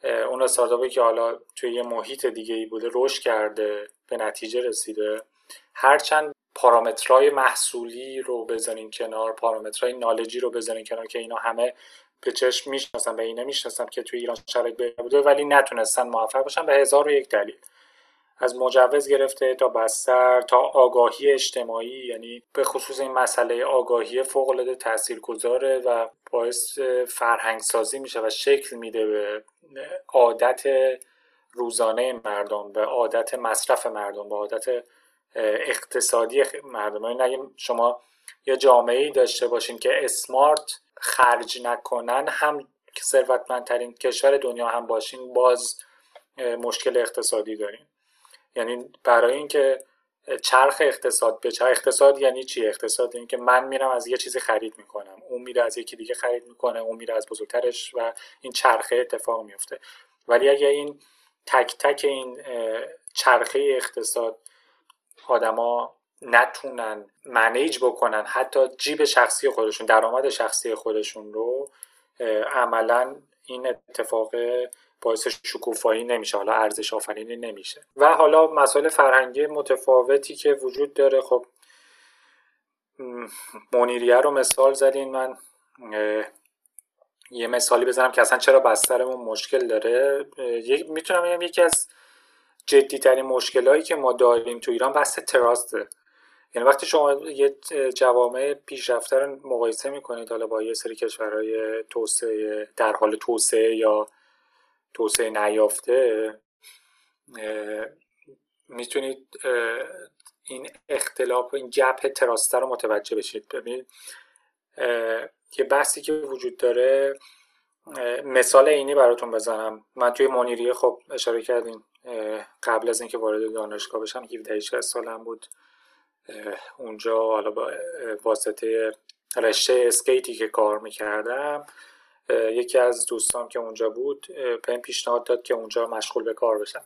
S3: اون استارتاپی که حالا توی یه محیط دیگه ای بوده رشد کرده به نتیجه رسیده. هرچند پارامترهای محصولی رو بزنین کنار پارامترهای نالجی رو بزنین کنار که اینا همه به چشم می‌شناسن به اینه می‌شناسن که توی ایران شرایط بوده ولی نتونستن موفق باشن به هزار و یک دلیل. از مجوز گرفته تا بستر تا آگاهی اجتماعی یعنی به خصوص این مسئله آگاهی فوق العاده تاثیرگذاره و باعث فرهنگ سازی میشه و شکل میده به عادت روزانه مردم به عادت مصرف مردم به عادت اقتصادی مردم. یعنی نگیم شما یه جامعه ای داشته باشین که اسمارت خرج نکنن هم ثروتمندترین کشور دنیا هم باشین باز مشکل اقتصادی دارین. یعنی برای اینکه چرخ اقتصاد به چرخ اقتصاد یعنی چی؟ اقتصاد این که من میرم از یه چیزی خرید می‌کنم. اون میره از یکی دیگه خرید می‌کنه اون میره از بزرگترش و این چرخه اتفاق میفته ولی اگه این تک تک این چرخه اقتصاد آدما نتونن منیج بکنن حتی جیب شخصی خودشون درآمد شخصی خودشون رو عملا این اتفاق باعث شکوفایی نمیشه. حالا ارزش آفرینی نمیشه. و حالا مسائل فرهنگی متفاوتی که وجود داره. خب منیریه رو مثال زدین. من یه مثالی بزنم که اصلا چرا بسترمون مشکل داره. می‌تونم بگم یکی از جدیترین مشکلهایی که ما داریم تو ایران بحث تراسته یعنی وقتی شما یه جوامع پیشرفته رو مقایسه می‌کنید حالا با یه سری کشورهای توسعه در حال توسعه یا توسعه نیافته می‌تونید این اختلاف این گپ تراسته رو متوجه بشید. ببینید یه بحثی که وجود داره مثال اینی براتون بزنم. من توی منیریه خب اشاره کردیم قبل از اینکه وارد دانشگاه بشم 17 سالم بود. اونجا حالا با واسطه رشته اسکیتی که کار می‌کردم یکی از دوستان که اونجا بود بهم پیشنهاد داد که اونجا مشغول به کار بشم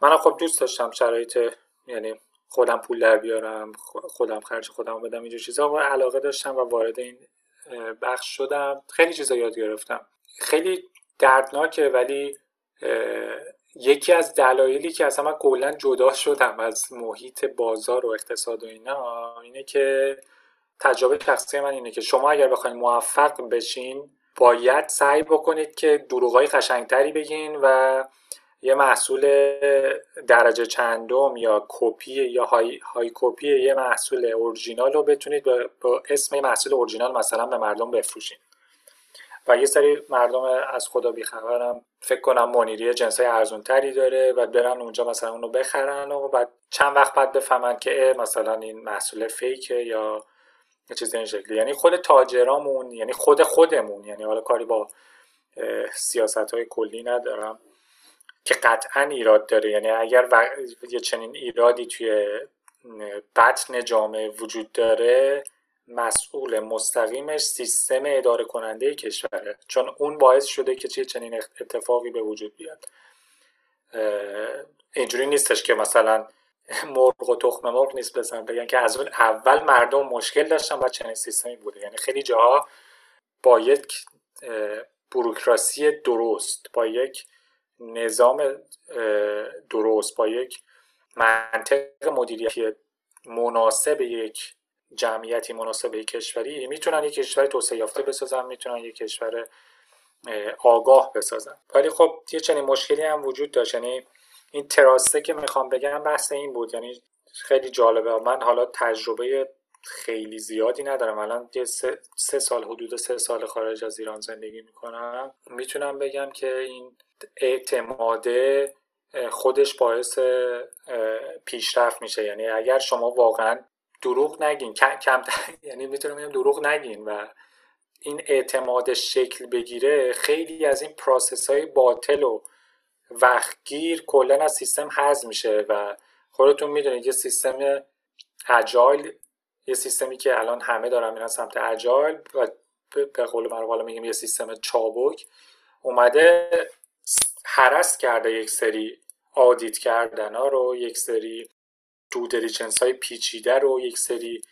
S3: منم خب دوست داشتم شرایط یعنی خودم پول در بیارم خودم خرج خودم بدم اینجور چیزا. و علاقه داشتم و وارد این بخش شدم. خیلی چیزا یاد گرفتم. خیلی دردناکه ولی یکی از دلایلی که اصلا من کلا جدا شدم از محیط بازار و اقتصاد و اینا اینه که تجربه شخصی من اینه که شما اگر بخواید موفق بشین باید سعی بکنید که دروغای قشنگتری بگین و یه محصول درجه چندم یا کپی یا های, های کپی یه محصول اورجینال رو بتونید با اسم یه محصول اورجینال مثلا به مردم بفروشین. و یه سری مردم از خدا بیخبرم فکر کنم منیری جنس های ارزون تری داره و برن اونجا مثلا اونو بخرن و بعد چند وقت بعد بفهمن که مثلا این محصول فیکه یا چیز این شکلی. یعنی خود تاجرامون یعنی خود خودمون یعنی حالا کاری با سیاست های کلی ندارم که قطعا ایراد داره. یعنی اگر یه چنین ایرادی توی بطن جامعه وجود داره مسئول مستقیمش سیستم اداره کننده کشوره. چون اون باعث شده که چه چنین اتفاقی به وجود بیاد. اینجوری نیستش که مثلا مرغ و تخم مرغ نیست بزن. بگن که از اون اول مردم مشکل داشتن و چنین سیستمی بوده. یعنی خیلی جاها با یک بروکراسی درست با یک نظام درست با یک منطق مدیریتی مناسب یک جمعیتی مناسب یک کشوری می‌تونن یک کشور توسعه یافته بسازن می‌تونن یک کشور آگاه بسازن. ولی خب یه چنین مشکلی هم وجود داشت. یعنی این تراسته که می‌خوام بگم بحث این بود. یعنی خیلی جالبه. من حالا تجربه خیلی زیادی ندارم. الان یه سه, سه سال حدود سه سال خارج از ایران زندگی می‌کنم. می‌تونم بگم که این اعتماده خودش باعث پیشرفت میشه. یعنی اگر شما واقعا دروغ نگین کم یعنی می‌تونم بگم دروغ نگین و این اعتماد شکل بگیره خیلی از این پراسس های باطل و وقتگیر کلا از سیستم حذف میشه و خودتون می‌دونید یه سیستم اجایل یه سیستمی که الان همه دارن میرن سمت اجایل و به قول معروف میگیم یه سیستم چابک اومده حرس کرده یک سری آدیت کردن ها رو یک سری دو دیلیجنس های پیچیده رو یک سری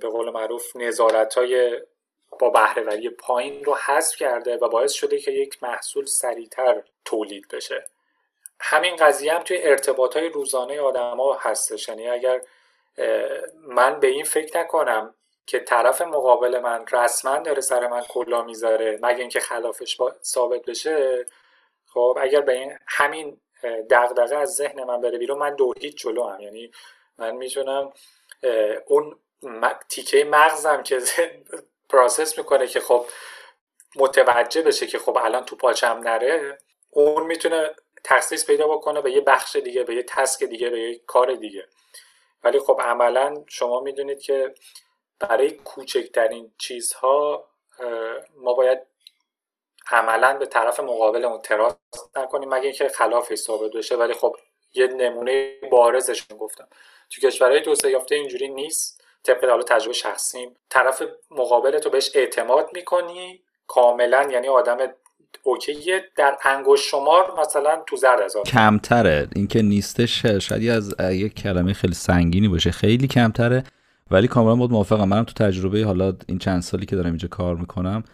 S3: به قول معروف نظارت های با بهرهوری پایین رو حذف کرده و باعث شده که یک محصول سریعتر تولید بشه. همین قضیه هم توی ارتباط های روزانه آدم ها هستش. یعنی اگر من به این فکر نکنم که طرف مقابل من رسما داره سر من کلا می‌ذاره مگه اینکه خلافش ثابت بشه؟ خب اگر به این همین دغدغه از ذهن من بره بیرون من دو هیچ جلو هم یعنی من می‌تونم اون تیکه مغزم که پراسس می‌کنه که خب متوجه بشه که خب الان تو پاچم نره اون می‌تونه تخصیص پیدا بکنه به یه بخش دیگه به یه تسک دیگه به یه کار دیگه. ولی خب عملا شما می‌دونید که برای کوچکترین چیزها ما باید عملا به طرف مقابلمون تراس نکنیم مگه اینکه خلافش ثابت بشه. ولی خب یه نمونه بارزش گفتم. تو کشورهای توسعه یافته اینجوری نیست. طبق حالا تجربه شخصیم طرف مقابل تو بهش اعتماد می‌کنی کاملا یعنی آدم اوکیه. در انگوش شمار مثلا تو زرد هزار
S2: کمتره. اینکه نیستش شاید از یک کلمه خیلی سنگینی باشه. خیلی کمتره. ولی کاملا بود موافقم منم تو تجربه حالا این چند سالی که دارم اینجا کار می‌کنم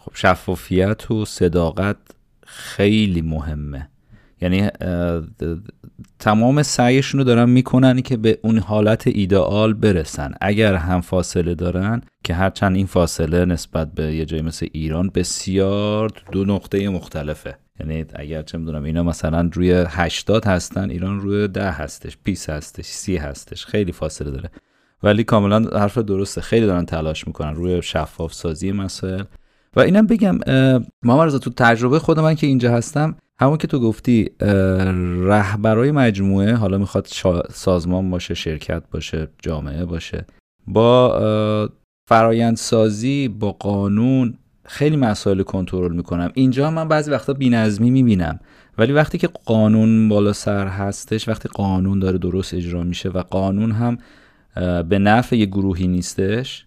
S2: خب شفافیت و صداقت خیلی مهمه. یعنی تمام سعیشون رو دارن می‌کنن که به اون حالت ایدئال برسن. اگر هم فاصله دارن که هرچند این فاصله نسبت به یه جای مثل ایران بسیار دو نقطه مختلفه. یعنی اگر چه می‌دونم اینا مثلا روی 80 هستن ایران روی 10 هستش 20 هستش 30 هستش خیلی فاصله داره. ولی کاملا حرف درسته. خیلی دارن تلاش می‌کنن روی شفاف سازی مسائل. و اینم بگم محمد تو تجربه خود من که اینجا هستم همون که تو گفتی رهبرای مجموعه حالا می‌خواد سازمان باشه شرکت باشه جامعه باشه با فرایندسازی با قانون خیلی مسائل کنترل می‌کنم. اینجا من بعضی وقتا بینظمی می‌بینم. ولی وقتی که قانون بالا سر هستش وقتی قانون داره درست اجرا میشه و قانون هم به نفع یه گروهی نیستش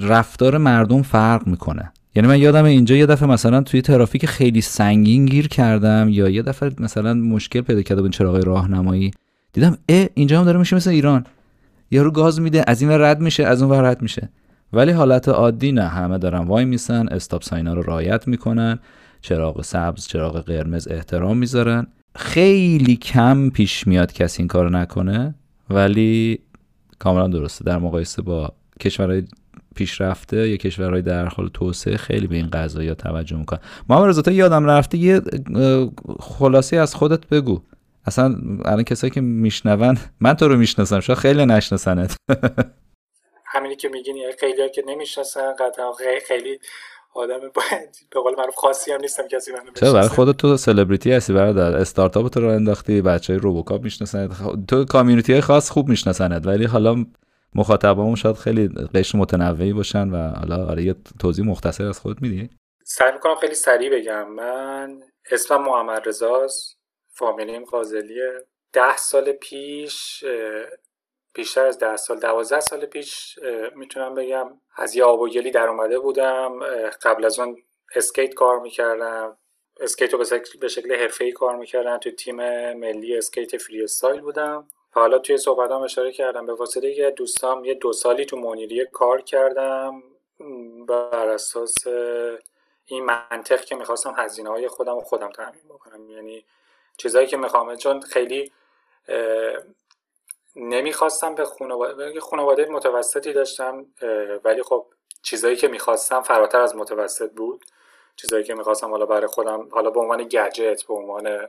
S2: رفتار مردم فرق می‌کنه. یعنی من یادم اینجا یه دفعه مثلا توی ترافیک خیلی سنگین گیر کردم یا یه دفعه مثلا مشکل پیدا کردم با چراغ راهنمایی. دیدم اه اینجا هم داره میشه مثل ایران. یارو گاز میده از این رد میشه از اون ور رد میشه. ولی حالت عادی نه همه دارن وای میسن استاپ ساینا رو رعایت می‌کنن چراغ سبز چراغ قرمز احترام می‌ذارن. خیلی کم پیش میاد کسی این کارو نکنه ولی کاملا درسته. در مقایسه با کشورهای پیشرفته یا کشورهای در حال توسعه خیلی به این قضايا توجه می‌کنن. ما رضا یادم رفته یه خلاصه از خودت بگو. اصلا الان کسایی که میشنون من تو رو می‌شناسم شاید خیلی نشناسنت.
S3: همینی که میگین خیلی که نمی‌شناسن قطعا خیلی آدم به قول معروف خاصی هم نیستم کسی منو
S2: چرا برای خودت تو سلبریتی هستی برادر؟ استارتاپ تو رو انداختی بچه های روبوکاپ می‌شناسند تو کامیونیتی خاص خوب می‌شناسند ولی حالا مخاطبامون شاید خیلی قشر متنوعی باشن و حالا آره یه توضیح مختصر از خود میدی؟
S3: سعی می‌کنم خیلی سریع بگم. من اسمم محمد رضاست فامیلیم قازلیه. ده سال پیش بیشتر از ده سال دوازده سال پیش می‌تونم بگم از یه آب و گلی در اومده بودم. قبل از اون اسکیت کار می‌کردم. اسکیت رو به شکل حرفه‌ای کار می‌کردم. تو تیم ملی اسکیت freestyle بودم. حالا توی صحبتام اشاره کردم. به واسطه یه دوستام یه دو سالی تو منیریه کار کردم. بر اساس این منطق که می‌خواستم هزینه های خودم و خودم تأمین بکنم. یعنی چیزایی که می‌خوام. چون خیلی نمی‌خواستم به خانواده خانواده متوسطی داشتم ولی خب چیزایی که می‌خواستم فراتر از متوسط بود. چیزایی که می‌خواستم حالا برای خودم حالا به عنوان گجت به عنوان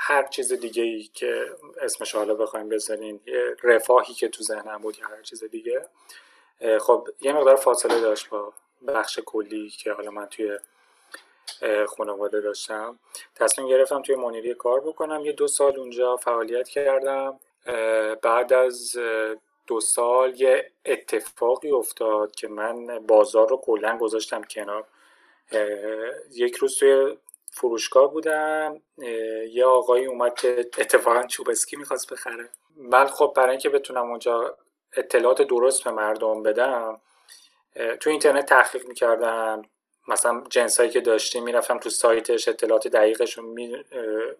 S3: هر چیز دیگه ای که اسمش حالا بخوایم بزنین رفاهی که تو ذهنم بود یا هر چیز دیگه. خب یه مقدار فاصله داشت با بخش کلی که حالا من توی خانواده داشتم. تصمیم گرفتم توی منیری کار بکنم. یه دو سال اونجا فعالیت کردم. بعد از دو سال یه اتفاقی افتاد که من بازار رو کلا گذاشتم کنار. یک روز توی فروشگاه بودم یه آقایی اومد که اتفاقا چوبسکی می‌خواست بخره. من خب برای اینکه بتونم اونجا اطلاعات درست به مردم بدم تو اینترنت تحقیق می‌کردم. مثلا جنسایی که داشتیم می‌رفتم تو سایتش اطلاعات دقیقش رو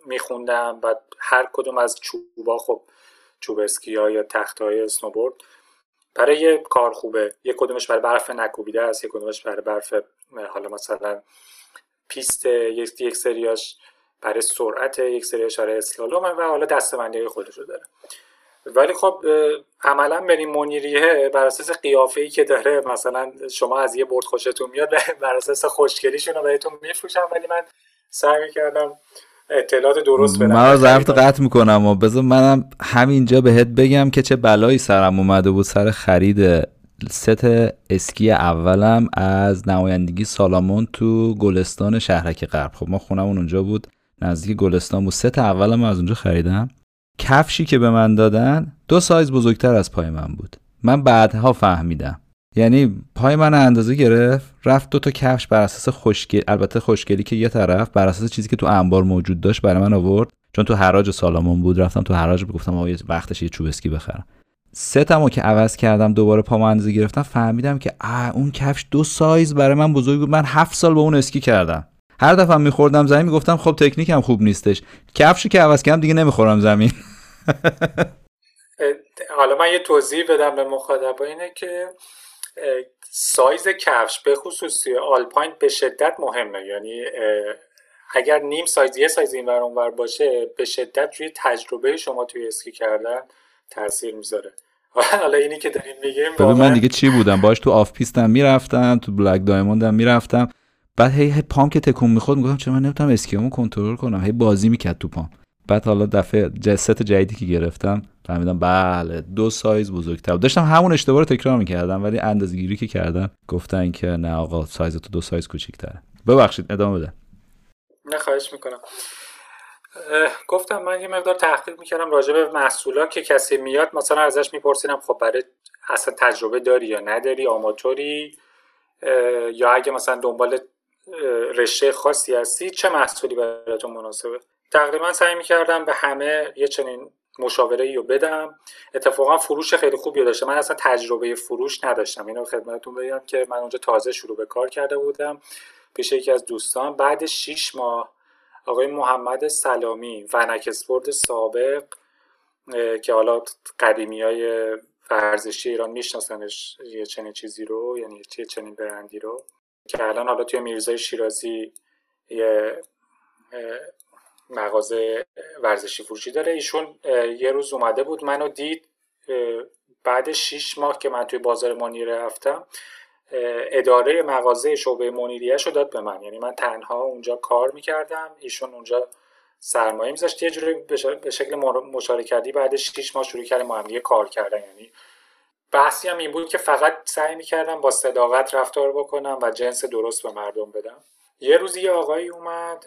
S3: میخوندم. و هر کدوم از چوبا خب چوب اسکی ها یا تخت های اسنوبورد برای یه کار خوبه. یک کدومش برای برف نکوبیده است یک کدومش برای برف حالا مثلا پیست یک یک سریاش برای سرعت یک سریاش برای اسلالوم و حالا دسته‌بندی خودش رو داره. ولی خب عملا بریم منیریه بر اساس قیافه ای که داره مثلا شما از یه برد خوشتون میاد بر اساس خوشگلیشون رو بهتون میفروشم ولی من سعی می‌کردم اطلاعات درست بدم.
S2: من ظرف قطع می‌کنم و بذار منم همینجا بهت بگم که چه بلایی سرم اومده بود سر خرید ست اسکی اولم از نمایندگی سالامون تو گلستان شهرک غرب. خب ما خونمون اونجا بود. نزدیک گلستان بود. ست اولم از اونجا خریدم. کفشی که به من دادن دو سایز بزرگتر از پای من بود. من بعدها فهمیدم. یعنی پای من اندازه گرفت رفت دو تا کفش بر اساس خوشگل البته خوشگلی که یه طرف بر اساس چیزی که تو انبار موجود داشت برای من آورد. چون تو حراج Salomon بود رفتم تو حراج گفتم آقا وقتش یه چوب اسکی بخرم. ستمو که عوض کردم دوباره پا اندازه گرفتم فهمیدم که اون کفش دو سایز برای من بزرگ بود. من هفت سال با اون اسکی کردم. هر دفعه میخوردم زمین می‌گفتم خب تکنیکم خوب نیستش. کفشی که عوض کردم دیگه نمی‌خورم زمین.
S3: حالا من یه توضیح بدم به مخاطبا اینه که سایز کفش به خصوص alpine به شدت مهمه. یعنی اگر نیم سایز یه سایز این ور باشه به شدت روی تجربه شما توی اسکی کردن تاثیر می‌ذاره. حالا اینی که دارین میگیم
S2: ببین من دیگه چی بودم؟ باش تو off-piste م می‌رفتم تو black diamond هم می‌رفتم. بعد هی, هی پام که تکون می‌خورد می‌گفتم چرا من نمی‌تونم اسکیمو کنترل کنم؟ هی بازی می‌کرد تو پام. بعد حالا دفعه جفت جدیدی که گرفتم فهمیدم بله دو سایز بزرگتر داشتم همون اشتباه رو تکرار می‌کردم ولی اندازه‌گیری که کردن گفتن که نه آقا سایز تو دو سایز کوچیک‌تره. ببخشید ادامه بده.
S3: نه خواهش می‌کنم. گفتم من یه مقدار تحقیق می‌کردم راجع به محصولا که کسی میاد مثلا ازش میپرسیدم خب برای اصلا تجربه داری یا نداری آماتوری؟ یا اگه مثلا دنبال رشته خاصی هستی چه محصولی براتون مناسبه؟ تقریبا سعی می‌کردم به همه یه چنین مشاوره ای رو بدم. اتفاقا فروش خیلی خوبی داشته من اصلا تجربه فروش نداشتم. اینو خدمتتون بگم که من اونجا تازه شروع به کار کرده بودم پیش یکی از دوستان. بعد 6 ماه آقای محمد سلامی ونک اسپورت سابق که حالا قدیمی های ورزشی ایران میشناسنش یه چنین چیزی رو یعنی یه چنین برندی رو که الان حالا توی میرزای شیرازی یه مغازه ورزشی فروشی داره. ایشون یه روز اومده بود منو دید بعد شیش ماه که من توی بازار منیره رفتم. اداره مغازه شعبه منیریش رو داد به من. یعنی من تنها اونجا کار می‌کردم ایشون اونجا سرمایه میذاشت. یه جوری به شکل مشارکتی بعد 6 ماه شروع کردیم ما هم کار کردن. یعنی بحثی هم این بود که فقط سعی می‌کردم با صداقت رفتار بکنم و جنس درست به مردم بدم. یه روزی یه آقایی اومد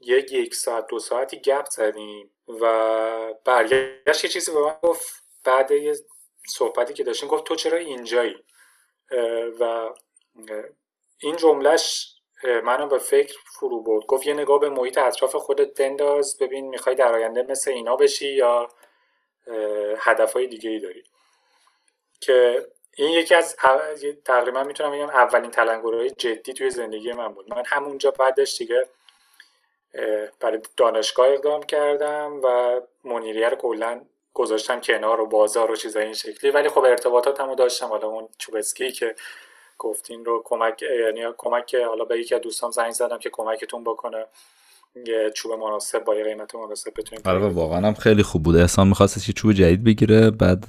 S3: یک یک ساعت دو ساعتی گپ زدیم و برگشت یه چیزی به من گفت بعد یه صحبتی که داشتیم گفت تو چرا اینجایی؟ و این جملهش منو به فکر فرو برد. گفت یه نگاه به محیط اطراف خودت بنداز ببین می‌خوای در آینده مثل اینا بشی یا هدفهای دیگه ای داری. که این یکی از تقریبا می‌تونم بگم اولین تلنگرهای جدی توی زندگی من بود. من همونجا بعدش دیگه برای دانشگاه اقدام کردم و منیریه رو کلا گذاشتم کنار و بازار و چیزای این شکلی. ولی خب ارتباطاتمو داشتم. حالا اون چوبسکی که گفتین رو کمک یعنی کمک حالا به یکی از دوستان زنگ زدم که کمکتون بکنه. یه چوب مناسب با یه قیمت مناسب بتونیم
S2: آره واقعا هم خیلی خوب بود احسان می‌خواست یه چوب جدید بگیره. بعد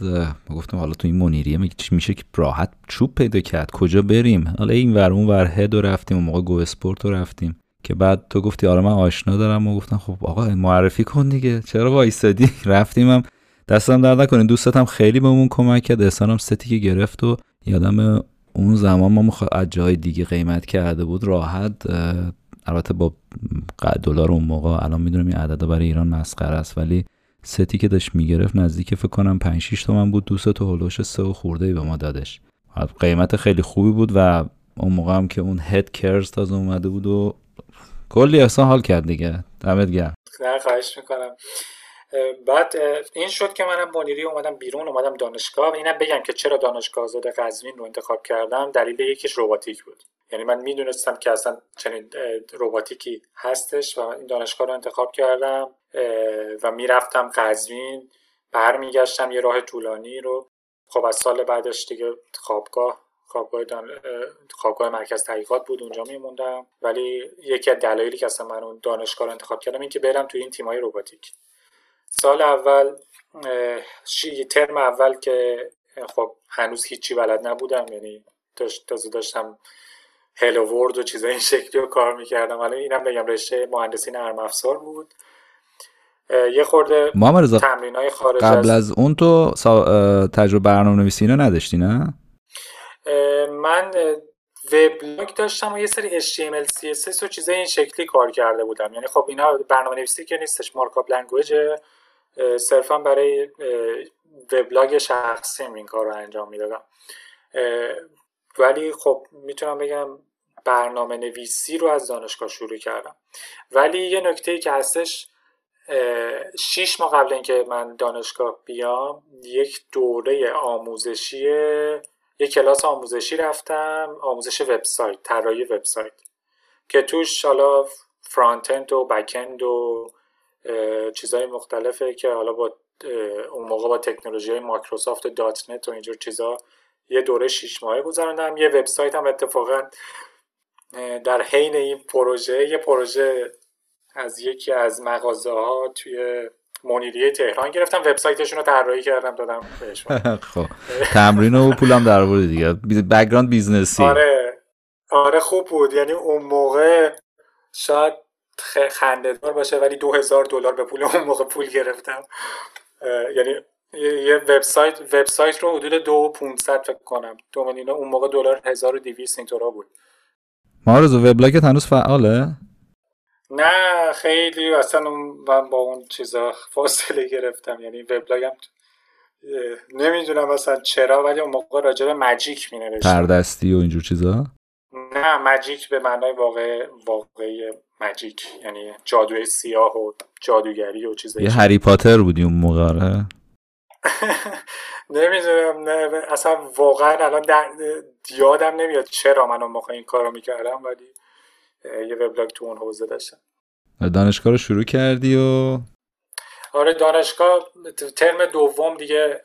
S2: گفتم حالا تو این منیریه میشه که راحت چوب پیدا کرد. کجا بریم؟ حالا این ور اون ور هد رفتیم. و موقع گو اسپورت رو رفتیم. که بعد تو گفتی آره من آشنا دارم. و گفتم خب آقا معرفی کن دیگه. چرا وایسادی؟ رفتیم هم. دستم در نکنین دوستت هم خیلی بهمون کمک کرد. احسان هم ستی که گرفت و یادم اون زمان ما از جای دیگه قیمت کرده بود. راحت البته با دلار اون موقع الان می‌دونم این عددا برای ایران مسخره است ولی ستی که داشت می‌گرفت. نزدیک فکر کنم 5 6 تومن بود. دوست تو هولوش سه و خورده ای به ما دادش. قیمت خیلی خوبی بود و اون موقع هم که اون هد کرز تازه اومده بود و کلی احسان حال کرد دیگه. دمت گرم.
S3: نه خواهش می‌کنم. بعد این شد که منم بانیری اومدم بیرون اومدم دانشگاه. و اینم بگم که چرا دانشگاه آزاد قزوین رو انتخاب کردم؟ دلیل یکیش روباتیک بود. یعنی من می‌دونستم که اصلا چنین روباتیکی هستش و این دانشگاه رو انتخاب کردم و می‌رفتم قزوین برمیگشتم یه راه طولانی رو. خب از سال بعدش دیگه خوابگاه خوابگاه, دان... خوابگاه مرکز تحقیقات بود اونجا میموندم. ولی یکی از دلایلی که اصلا من اون دانشگاه رو انتخاب کردم این که برم توی این تیمای روباتیک سال اول شی ترم اول که خب هنوز هیچی بلد نبودم یعنی داشت تازه داشتم Hello World و چیزای این شکلی رو کار می‌کردم. حالا اینم بگم رشته مهندسی نرم افزار بود. یه خورده تمرین های خارج
S2: قبل از, اون تو تجربه برنامه نویسی نداشتی نه؟
S3: من وبلاگ داشتم و یه سری HTML CSS و چیزای این شکلی کار کرده بودم. یعنی خب اینا برنامه نویسی که نیستش markup language صرفا برای وبلاگ شخصی این کار رو انجام می‌دادم. ولی خب می‌تونم بگم برنامه نویسی رو از دانشگاه شروع کردم. ولی یه نکته ای که هستش شیش ماه قبل اینکه من دانشگاه بیام یک دوره آموزشی یک کلاس آموزشی رفتم آموزش وبسایت طراحی وبسایت که توش حالا front-end و back-end و چیزهای مختلفه که حالا با اون موقع با تکنولوژی های مایکروسافت .NET و اینجور چیزا یه دوره شیش ماهه گذراندم یه وبسایت هم اتفاقا در حین این پروژه یه پروژه از یکی از مغازه ها توی منیریه تهران گرفتم. وبسایتشون رو طراحی کردم دادم بهشون
S2: خب. تمرین و پولم در دیگه. background business ی
S3: آره. آره خوب بود. یعنی اون موقع شاید خندهدار باشه ولی دو هزار دلار به پول اون موقع پول گرفتم. یعنی یه وبسایت وبسایت رو حدود دو 500 فکر کنم. دومین اون موقع دلار 1200 اینطورا بود.
S2: مارز وبلاگت هنوز فعاله؟
S3: نه خیلی اصلا من با اون چیزا فاصله گرفتم. یعنی وبلاگم نمی‌دونم اصلا چرا ولی اون موقع راجع به مجیک می نوشتم
S2: پردستی و اینجور چیزا؟
S3: نه مجیک به معنای واقع واقعی مجیک. یعنی جادوی سیاه و جادوگری و چیزایی
S2: یه هری پاتر بودی اون موقع آره.
S3: نمی‌دونم نه اصلا واقعا الان یادم نمیاد چرا من اون موقع این کارو می‌کردم ولی یه وبلاگ تو اون حوزه داشتم.
S2: دانشگاه رو شروع کردی و؟
S3: آره دانشگاه ترم دوم دیگه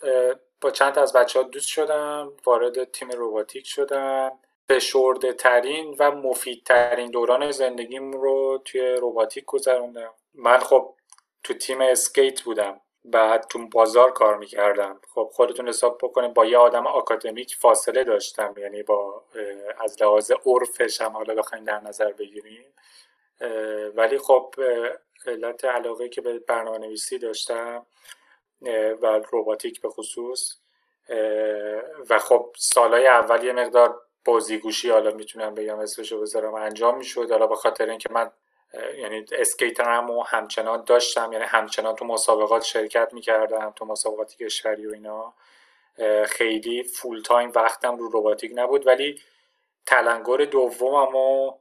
S3: با چند از بچه ها دوست شدم وارد تیم روباتیک شدم. فشرده ترین و مفیدترین دوران زندگیم رو توی روباتیک گذروندم. من خب تو تیم اسکیت بودم. بعد تو بازار کار می‌کردم. خب خودتون حساب بکنید با یه آدم آکادمیک فاصله داشتم. یعنی با از لحاظ عرفش هم حالا بخوایم در نظر بگیریم ولی خب علت علاقه که به برنامه نویسی داشتم و روباتیک به خصوص و خب سالهای اول یه مقدار بازیگوشی حالا می‌تونم بگم اسمشو بذارم انجام می‌شد. حالا به خاطر اینکه من یعنی skater م و همچنان داشتم یعنی همچنان تو مسابقات شرکت می‌کردم تو مسابقاتی کشوری و اینا. خیلی full time وقتم رو روباتیک نبود ولی تلنگر دومم و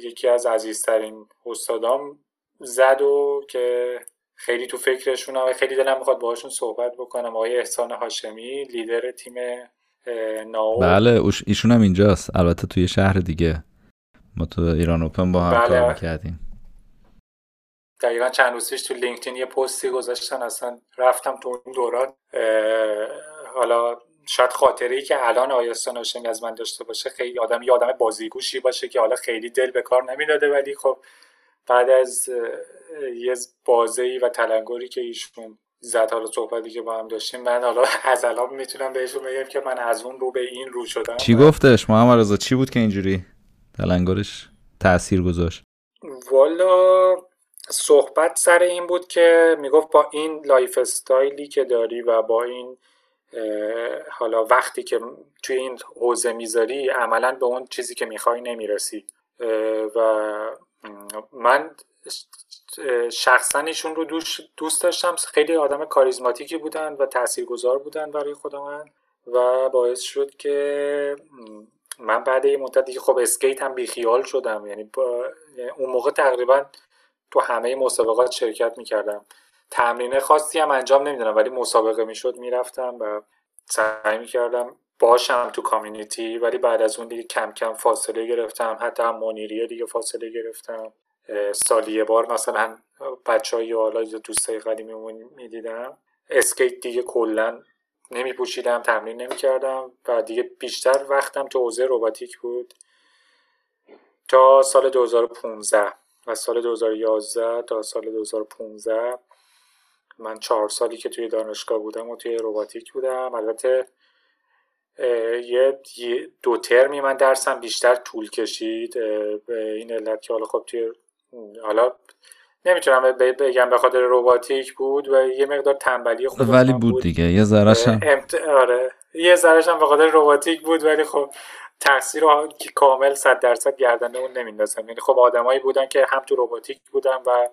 S3: یکی از عزیزترین استادام زد و که خیلی تو فکرشونم و خیلی دلم می‌خواد باهاشون صحبت بکنم. آقای احسان هاشمی لیدر تیم ناو.
S2: بله ایشون هم اینجاست. البته توی شهر دیگه. ما تو ایران اوپن با هم بله. کار می‌کردیم.
S3: دقیقا چند روز پیش تو لینکدین یه پستی گذاشتن. اصلا رفتم تو اون دوران. حالا شاید خاطره ای که الان استاد هاشمی از من داشته باشه خیلی آدم یه آدم بازیگوشی باشه که حالا خیلی دل به کار نمی‌داده. ولی خب بعد از یه بازی و تلنگری که ایشون زد. حالا صحبتی که با هم داشتیم من حالا از الان می‌تونم بهشون بگم که من از اون رو به این رو شدم.
S2: چی گفتش؟ محمد رضا چی بود که اینجوری تلنگرش تاثیر گذاشت؟
S3: والا صحبت سر این بود که می‌گفت با این lifestyle ی که داری و با این حالا وقتی که توی این حوزه می‌ذاری عملا به اون چیزی که می‌خوای نمی‌رسی. و من شخصا ایشون رو دوست داشتم. خیلی آدم کاریزماتیکی بودن و تاثیرگذار بودن برای خود من و باعث شد که من بعد یه مدت دیگه خب اسکیت هم بیخیال شدم. یعنی با اون موقع تقریبا تو همه مسابقات شرکت می‌کردم. تمرین خاصی هم انجام نمی‌دونم ولی مسابقه می‌شد می‌رفتم و سعی می‌کردم باشم تو کامیونیتی ولی بعد از اون دیگه کم کم فاصله گرفتم. حتی هم منیریه دیگه فاصله گرفتم. سالی یه بار مثلا بچه های حالا دوستای قدیمی می‌دیدم. اسکیت دیگه کلا نمی پوشیدم تمرین نمی کردم و دیگه بیشتر وقتم تو حوزه روباتیک بود. تا سال 2015 و سال 2011 تا سال 2015 من چهار سالی که توی دانشگاه بودم و توی روباتیک بودم. البته یه دو ترمی من درسم بیشتر طول کشید به این علت که حالا خب توی حالا نمی‌تونم بگم به خاطر روباتیک بود و یه مقدار تنبلی خود
S2: ولی بود, دیگه. یه ذرهش هم
S3: آره. یه ذرهش هم به خاطر روباتیک بود ولی خب تاثیر که کامل صد درصد گردنده اون نمیندازم. یعنی خب آدمایی بودن که هم تو روباتیک بودن و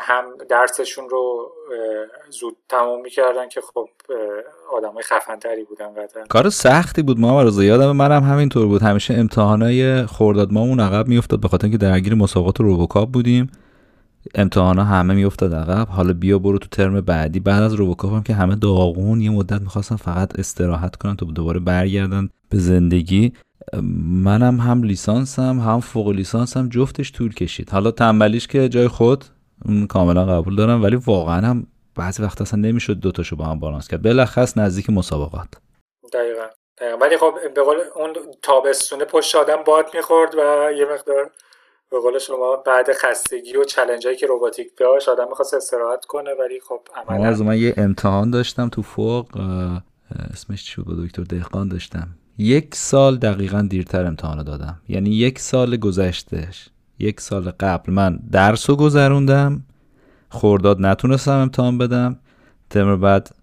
S3: هم درسشون رو زود تموم می‌کردن که خب آدمای خفنتری بودن قطعا.
S2: کار سختی بود ما رو یادم منم همینطور بود. همیشه امتحانای خورداد مامون عقب میافتاد به خاطر اینکه درگیر مسابقات روبوکاپ بودیم. امتحان ها همه میافتاد عقب. حالا بیا برو تو ترم بعدی. بعد از روبوکاپ هم که همه داغون یه مدت می‌خواستن فقط استراحت کنن تا دوباره برگردن به زندگی. منم هم لیسانسم هم فوق لیسانسم جفتش طول کشید. حالا تنبلیش که جای خود؟ اون کاملا قبول دارم ولی واقعا هم بعضی وقت اصلا نمی‌شد دوتاشو با هم بالانس کرد. بلخص نزدیک مسابقات.
S3: دقیقا. ولی خب به قول اون تابستونه پشت آدم باد می‌خورد و یه مقدار به قول شما بعد خستگی و چلنجایی که روباتیک داشت آدم می‌خواست استراحت کنه ولی خب
S2: عملا من یه امتحان داشتم تو فوق اسمش چی بود؟ دکتر دهقان داشتم. یک سال دقیقا دیرتر امتحان دادم. یعنی یک سال گذشتهش. یک سال قبل من درس رو گذروندم. خورداد نتونستم امتحان بدم. ترم بعد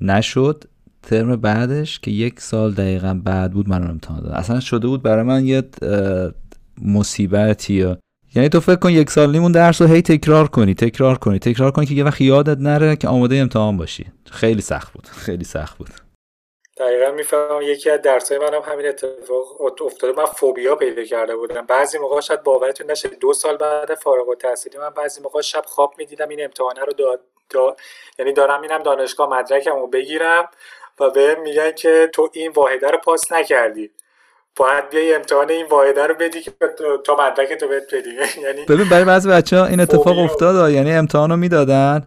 S2: نشد. ترم بعدش که یک سال دقیقا بعد بود من امتحان دادم. اصلا شده بود برای من یه مصیبتی یعنی تو فکر کن یک سال نیمون درس رو هی تکرار کنی تکرار کنی تکرار کنی که یه وقت یادت نره که آماده امتحان باشی. خیلی سخت بود خیلی سخت بود.
S3: دقیقا می‌فهمم یکی از درسای منم هم همین اتفاق افتاده. من فوبیا پیدا کرده بودم. بعضی موقع شاید باورتون نشه دو سال بعد فارغ التحصیلی من بعضی موقع شب خواب می‌دیدم این امتحانه رو داد دا... یعنی دارم اینم دانشگاه مدرکم رو بگیرم و به میگن که تو این واحده رو پاس نکردی. باید بیای امتحان این واحده رو بدی که تا مدرک تو بهت بدی. یعنی
S2: ببین برای بعضی بچه ها این اتفاق افتاد یعنی امتحان رو می‌دادن.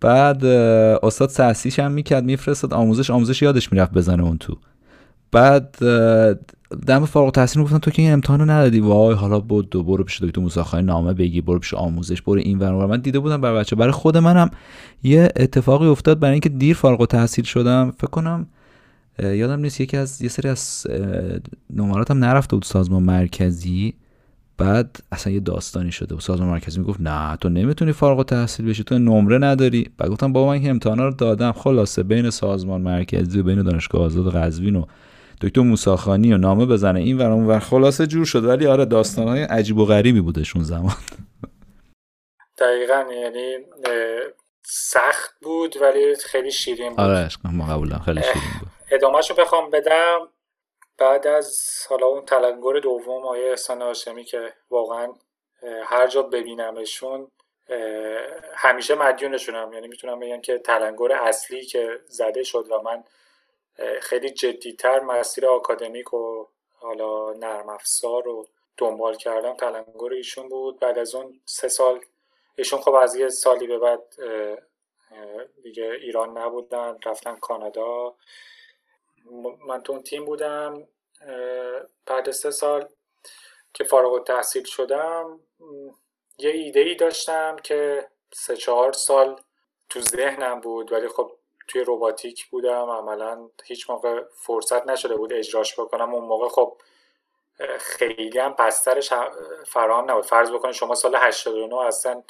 S2: بعد استاد سرسیش هم می‌کرد میفرستاد آموزش آموزش یادش می‌رفت بزنه اون تو. بعد دم فارغ التحصیل گفتن تو که این امتحانو ندادی. وای حالا بود دو برو پیش دکتر موساخای نامه بگی برو پیش آموزش برو این ور من دیده بودم برای بچه برای خود منم یه اتفاقی افتاد برای اینکه دیر فارغ التحصیل شدم. فکر کنم یادم نیست یکی از یه سری از نمراتم نرفته بود سازمان مرکزی. بعد اصلا یه داستانی شده. و سازمان مرکزی می‌گفت نه تو نمی‌تونی فارغ التحصیل بشی تو نمره نداری. بعد گفتم بابا من که امتحانا رو دادم. خلاصه بین سازمان مرکزی و بین دانشگاه آزاد قزوین و دکتر موساخانی و نامه بزنه این ور و خلاصه جور شد ولی آره داستانهای عجیب و غریبی بودش اون زمان.
S3: دقیقا یعنی سخت بود ولی خیلی شیرین بود.
S2: آره ما قبولم خیلی شیرین بود.
S3: ادامهشو بخوام بدم. بعد از حالا اون تلنگر دوم آیه احسان هاشمی که واقعا هر جا ببینمشون همیشه مدیونشونم. یعنی می‌تونم بگم که تلنگر اصلی که زده شد و من خیلی جدیتر مسیر آکادمیک و حالا نرم افزار رو دنبال کردم تلنگر ایشون بود. بعد از اون سه سال ایشون خب از یه سالی به بعد دیگه ایران نبودن رفتن کانادا. من تو اون تیم بودم بعد سه سال که فارغ تحصیل شدم یه ایده ای داشتم که سه چهار سال تو ذهنم بود ولی خب توی روباتیک بودم. عملا هیچ موقع فرصت نشده بود اجراش بکنم. اون موقع خب خیلی هم پسترش فراهم نبود. فرض بکنید شما سال 89 اصلا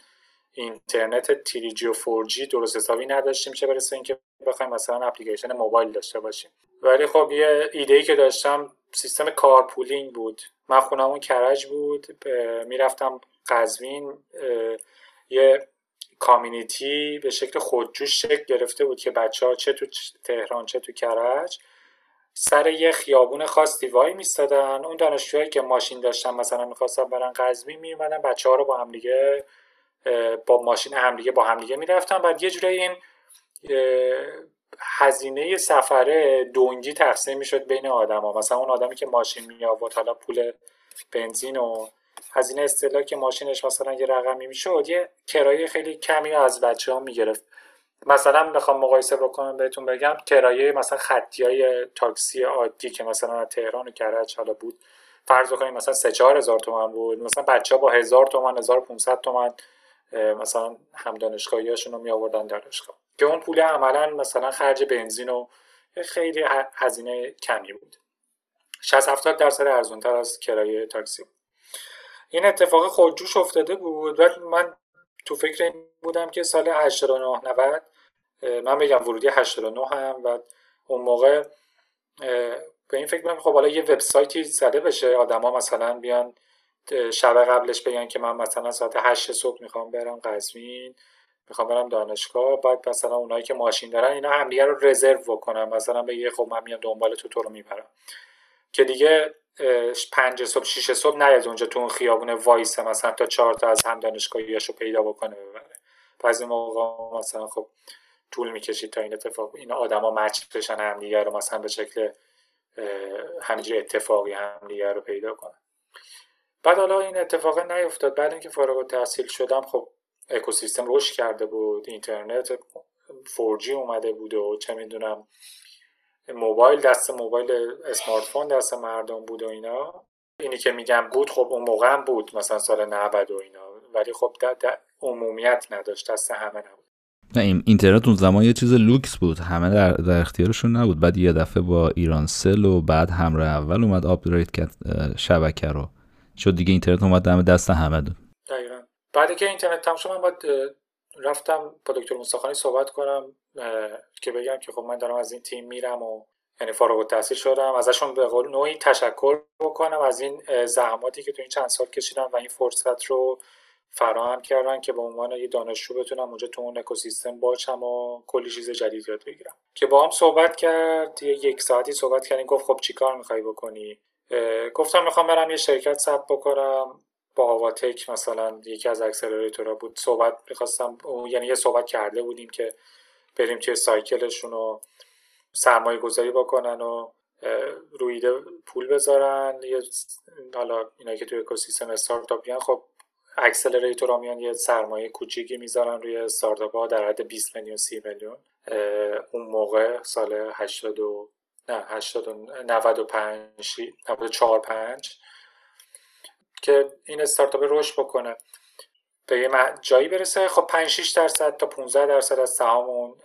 S3: اینترنت 3G و 4G درست حسابی نداشتیم چه برسه اینکه بخوایم مثلا اپلیکیشن موبایل داشته باشیم. ولی خب یه ایده ای که داشتم سیستم کارپولینگ بود. من خونمون کرج بود می‌رفتم قزوین یه کامیونیتی به شکل خودجوش شکل گرفته بود که بچه ها چه تو تهران چه تو کرج سر یه خیابون خاصی وای میستادن. اون دانشجوهایی که ماشین داشتن مثلا می‌خواستن برن قزوین میومدن بچه ها رو با همدیگه با ماشین همدیگه با همدیگه می‌رفتن. بعد یه جوری این هزینه سفره دونگی تقسیم می‌شد بین آدما مثلا اون آدمی که ماشین می آورد حالا پول بنزین و هزینه استهلاک ماشینش مثلا یه رقمی می‌شد یه کرایه خیلی کمی از بچه ها می‌گرفت. مثلا بخوام مقایسه بکنم بهتون بگم کرایه مثلا خطی های تاکسی عادی که مثلا از تهران و کرج حالا بود. فرض کنیم مثلا 3 4 هزار تومن بود. مثلا بچه ها با هزار تومن 1500 تومن مثلا هم دانشگاهیاشون رو می آوردن دانشگاه. که اون پول عملا مثلا خرج بنزین و خیلی هزینه کمی بود. 60 70 درصد ارزون تر از کرایه تاکسی. این اتفاق خودجوش افتاده بود. و من تو فکر این بودم که سال 89 90 من بگم ورودی 89 هم. و اون موقع به این فکر کنم خب حالا یه وبسایتی زده بشه. آدما مثلا بیان شب قبلش بگن که من مثلا ساعت 8 صبح می‌خوام برم قزوین می‌خوام برم دانشگاه بعد مثلا اونایی که ماشین دارن اینا همدیگه رو رزرو بکنن. مثلا بگه خب من میام دنبال تو تو رو می‌برم. که دیگه پنج صبح شیش صبح نیاد اونجا تو اون خیابون وایسه مثلا تا چهار تا از هم دانشگاهیاشو پیدا بکنه ببره. بعضی موقع مثلا خب طول می‌کشید تا این اتفاق این آدما match بشن همدیگه رو مثلا به شکل همینجوری اتفاقی همدیگه رو پیدا کنن. بعد حالا این اتفاق نیفتاد. بعد اینکه فارغ التحصیل شدم خب اکوسیستم رشد کرده بود اینترنت 4G اومده بود و چه می‌دونم موبایل دست موبایل smartphone دست مردم بود و اینا. اینی که میگم بود خب اون موقع هم بود مثلا سال 90 و اینا. ولی خب عمومیت نداشت دست همه نبود.
S2: نه اینترنت اون زمان یه چیز لوکس بود. همه در, در اختیارشون نبود. بعد یه دفعه با ایران سل و بعد همراه اول اومد upgrade کرد شبکه رو. شد دیگه اینترنت اومد دم دست همه دو
S3: دقیقا. بعد که اینترنت تمام شد من باید رفتم با دکتر مصطفی صحبت کنم که بگم که خب من دارم از این تیم میرم و یعنی فارغ التحصیل شدم. ازشون به قول نوعی تشکر بکنم از این زحماتی که تو این چند سال کشیدم و این فرصت رو فراهم کردن که به عنوان یه دانشجو بتونم اونجا تو اون اکوسیستم باشم و کلی چیز جدید یاد بگیرم. که با هم صحبت کرد یک ساعتی صحبت کردیم گفت خب چیکار می‌خوای بکنی؟ گفتم می‌خوام برم یه شرکت ثبت بکنم. با آواتک مثلا یکی از اکسلراتورها بود. صحبت می‌خواستم یعنی یه صحبت کرده بودیم که بریم توی سایکلشون و سرمایه گذاری بکنن و روی پول بذارن. حالا اینایی که توی اکوسیستم استارتاپیان خب اکسلراتور میان یه سرمایه کوچیکی می‌ذارن روی استارتاپ ها در حد 20 میلیون 30 میلیون. اون موقع سال 80 و نه 80 95 94 5 که این استارتاپ رشد بکنه. به یه جایی برسه خب 5 6 درصد تا 15 درصد از سهام اون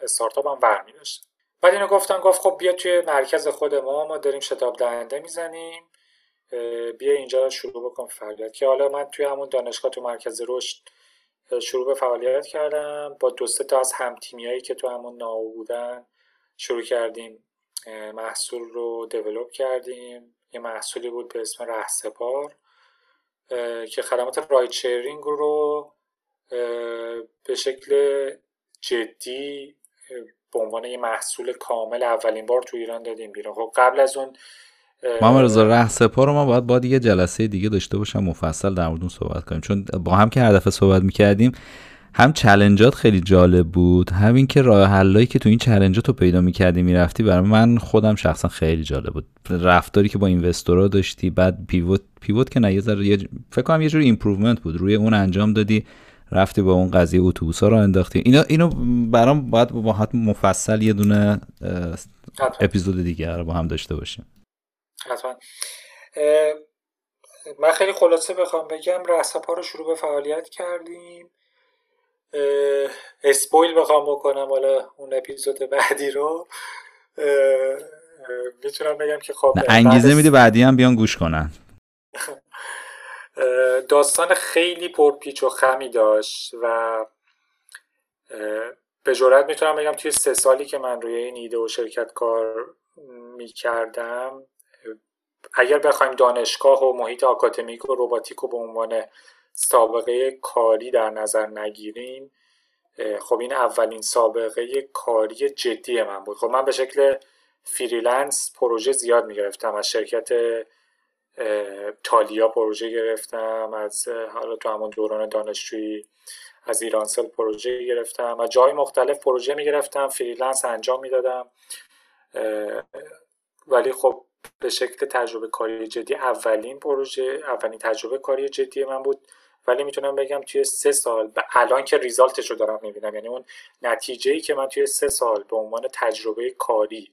S3: استارتاپ هم برمی داشت بعد اینو گفتن گفت خب بیا توی مرکز خود ما ما داریم شتاب دهنده می‌زنیم بیا اینجا شروع بکن فعالیت. که حالا من توی همون دانشگاه تو مرکز رشد شروع به فعالیت کردم با دو سه تا از هم هایی که تو همون ناو بودن شروع کردیم محصول رو دیولوب کردیم. یه محصولی بود به اسم رهسپار که خدمات رایت شیرینگ رو به شکل جدی به عنوان یه محصول کامل اولین بار تو ایران دادیم بیرون. خب قبل از اون
S2: محمد رضا ره سپا رو ما باید با یه جلسه دیگه داشته باشم مفصل در مورد صحبت کنیم. چون با هم که هر دفعه صحبت می‌کردیم هم چلنجات خیلی جالب بود همین که راه حلایی که تو این چلنجات رو پیدا می‌کردی می‌رفتی برای من خودم شخصا خیلی جالب بود. رفتاری که با اینوستورا داشتی بعد پیوت پیوت که نه یه ذره فکر کنم یه جور improvement بود. روی اون انجام دادی رفتی با اون قضیه اتوبوسا رو انداختی. اینا اینو برام باید با مفصل یه دونه اپیزود دیگه با هم داشته باشیم.
S3: حتما. من خیلی خلاصه بخوام بگم رسپا رو شروع به فعالیت کردیم. spoil بخوام بکنم حالا اون اپیزود بعدی رو. می‌تونم بگم که خب
S2: انگیزه میده بعدی هم بیان گوش کنن.
S3: داستان خیلی پرپیچ و خمی داشت و به جرات می‌تونم بگم توی سه سالی که من روی این ایده و شرکت کار می‌کردم اگر بخوایم دانشگاه و محیط آکادمیک و روباتیک رو به عنوان سابقه کاری در نظر نگیریم خب این اولین سابقه کاری جدی من بود. خب من به شکل freelance پروژه زیاد می‌گرفتم از شرکت تالیا پروژه گرفتم از حالا تو همون دوران دانشجویی از ایرانسل پروژه گرفتم از جای مختلف پروژه می‌گرفتم freelance انجام می‌دادم. ولی خب به شکل تجربه کاری جدی اولین پروژه اولین تجربه کاری جدی من بود. ولی می‌تونم بگم توی سه سال به الان که result ش رو دارم می‌بینم یعنی اون نتیجه ای که من توی سه سال به عنوان تجربه کاری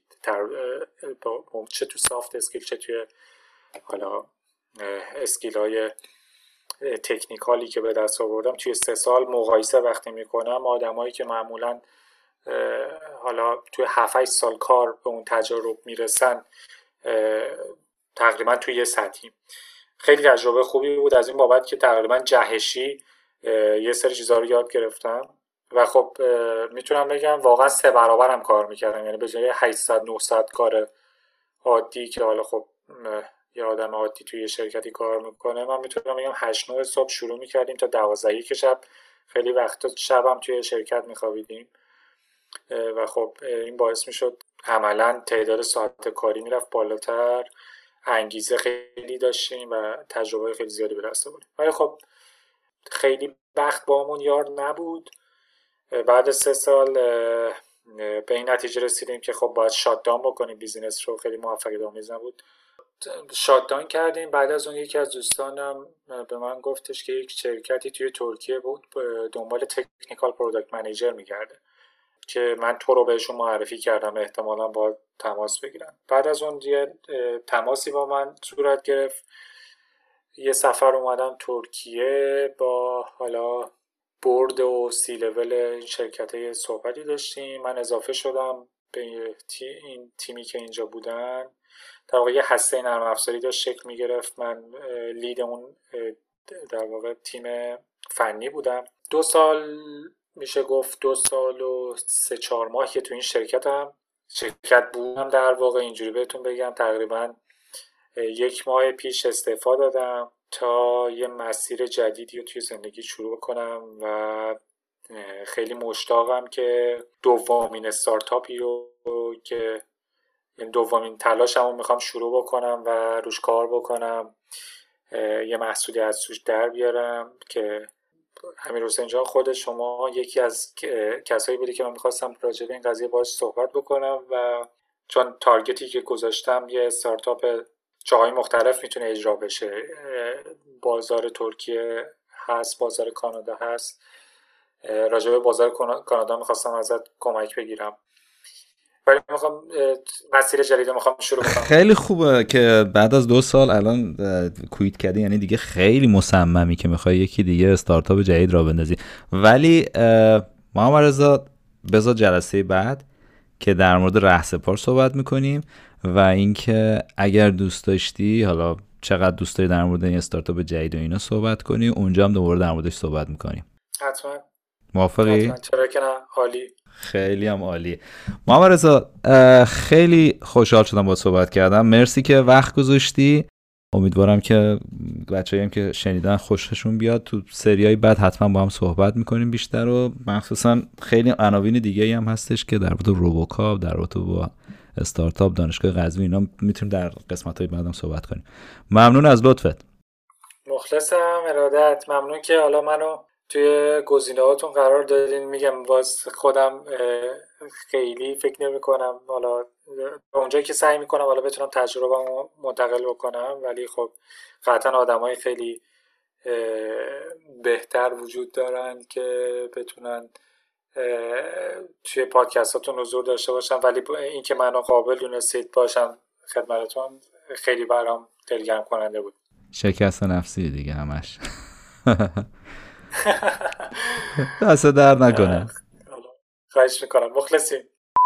S3: چه تو سافت اسکیل چه توی حالا اسکیل های تکنیکالی که به دست آوردم توی سه سال مقایسه وقتی می‌کنم آدمایی که معمولا حالا توی 7 سال کار به اون تجربه می‌رسن تقریبا توی یه سطحیم. خیلی تجربه خوبی بود. از این بابت که تقریبا جهشی یه سری چیزها رو یاد گرفتم. و خب می‌تونم بگم واقعا سه برابرم کار می‌کردم. یعنی به جای 800 900 کار عادی که حالا خب یه آدم عادی توی شرکتی کار می‌کنه من می‌تونم بگم 8 9 صبح شروع می‌کردیم تا 12 که شب. خیلی وقت شبم توی شرکت میخوابیدیم. و خب این باعث می‌شد عملا تعداد ساعت کاری می‌رفت بالاتر. انگیزه خیلی داشتیم و تجربه خیلی زیادی به دست آوردیم. ولی خب خیلی بخت بامون یار نبود. بعد سه سال به این نتیجه رسیدیم که خب باید shutdown بکنیم. business رو خیلی موفقیت آمیز نبود. shutdown کردیم. بعد از اون یکی از دوستانم به من گفتش که یک شرکتی توی ترکیه بود دنبال technical product manager میگرده. که من تو رو بهشون معرفی کردم احتمالا باهات تماس بگیرن بعد از اون یه تماسی با من صورت گرفت. یه سفر اومدم ترکیه با حالا برد و سی لول این شرکت صحبتی داشتیم. من اضافه شدم به این تیمی که اینجا بودن. در واقع یه هسته نرم افزاری داشت شکل می‌گرفت. من لید اون در واقع تیم فنی بودم. دو سال میشه گفت دو سال و سه چهار ماه که تو این شرکت هم شرکت بودم در واقع اینجوری بهتون بگم. تقریبا یک ماه پیش استعفا دادم تا یه مسیر جدیدی رو توی زندگی شروع کنم و خیلی مشتاقم که دومین استارتاپی رو که این دومین تلاشم رو می‌خوام شروع بکنم و روش کار بکنم یه محصولی از توش در بیارم که امیر حسین جان خود شما یکی از کسایی بودی که من می‌خواستم راجع به این قضیه باش صحبت بکنم و چون تارگتی که گذاشتم یه استارتاپ جاهای مختلف می‌تونه اجرا بشه. بازار ترکیه هست بازار کانادا هست. راجع به بازار کانادا می‌خواستم ازت کمک بگیرم. ولی می‌خوام مسیر جدید می‌خوام شروع کنم.
S2: خیلی خوبه که بعد از دو سال الان کویت کردی یعنی دیگه خیلی مصممی که می‌خوای یکی دیگه استارتاپ جدید را بندازی. ولی محمد رضا بذار جلسه بعد که در مورد رهسپار صحبت می‌کنیم و اینکه اگر دوست داشتی حالا چقدر دوست داری در مورد این استارتاپ جدید و اینا صحبت کنی اونجا هم دوباره در موردش صحبت می‌کنیم.
S3: حتما.
S2: موافقی؟
S3: چرا که نه. عالی.
S2: خیلی هم عالی. محمد رضا خیلی خوشحال شدم با صحبت کردم. مرسی که وقت گذاشتی. امیدوارم که بچه هم که شنیدن خوششون بیاد. تو سریای بعد حتما با هم صحبت می‌کنیم بیشتر و مخصوصا خیلی عناوین دیگه هم هستش که در مورد روبوکاپ در رابطه با استارتاپ دانشگاه قزوین اینا می‌تونیم در قسمت های بعدم صحبت کنیم. ممنون از لطفت.
S3: مخلصم. ارادت. ممنون که حالا منو توی گزینه هاتون قرار دادین. میگم باز خودم خیلی فکر نمی کنم حالا اونجایی که سعی می‌کنم حالا بتونم تجربه منتقل بکنم ولی خب قطعا آدم های خیلی بهتر وجود دارن که بتونن توی پادکستاتون حضور داشته باشم ولی اینکه منو قابل دونستید باشم خدمتتون خیلی برام دلگرم کننده بود.
S2: شکست نفسی دیگه همش. دست در نکنه.
S3: خواهش می‌کنم. مخلصیم.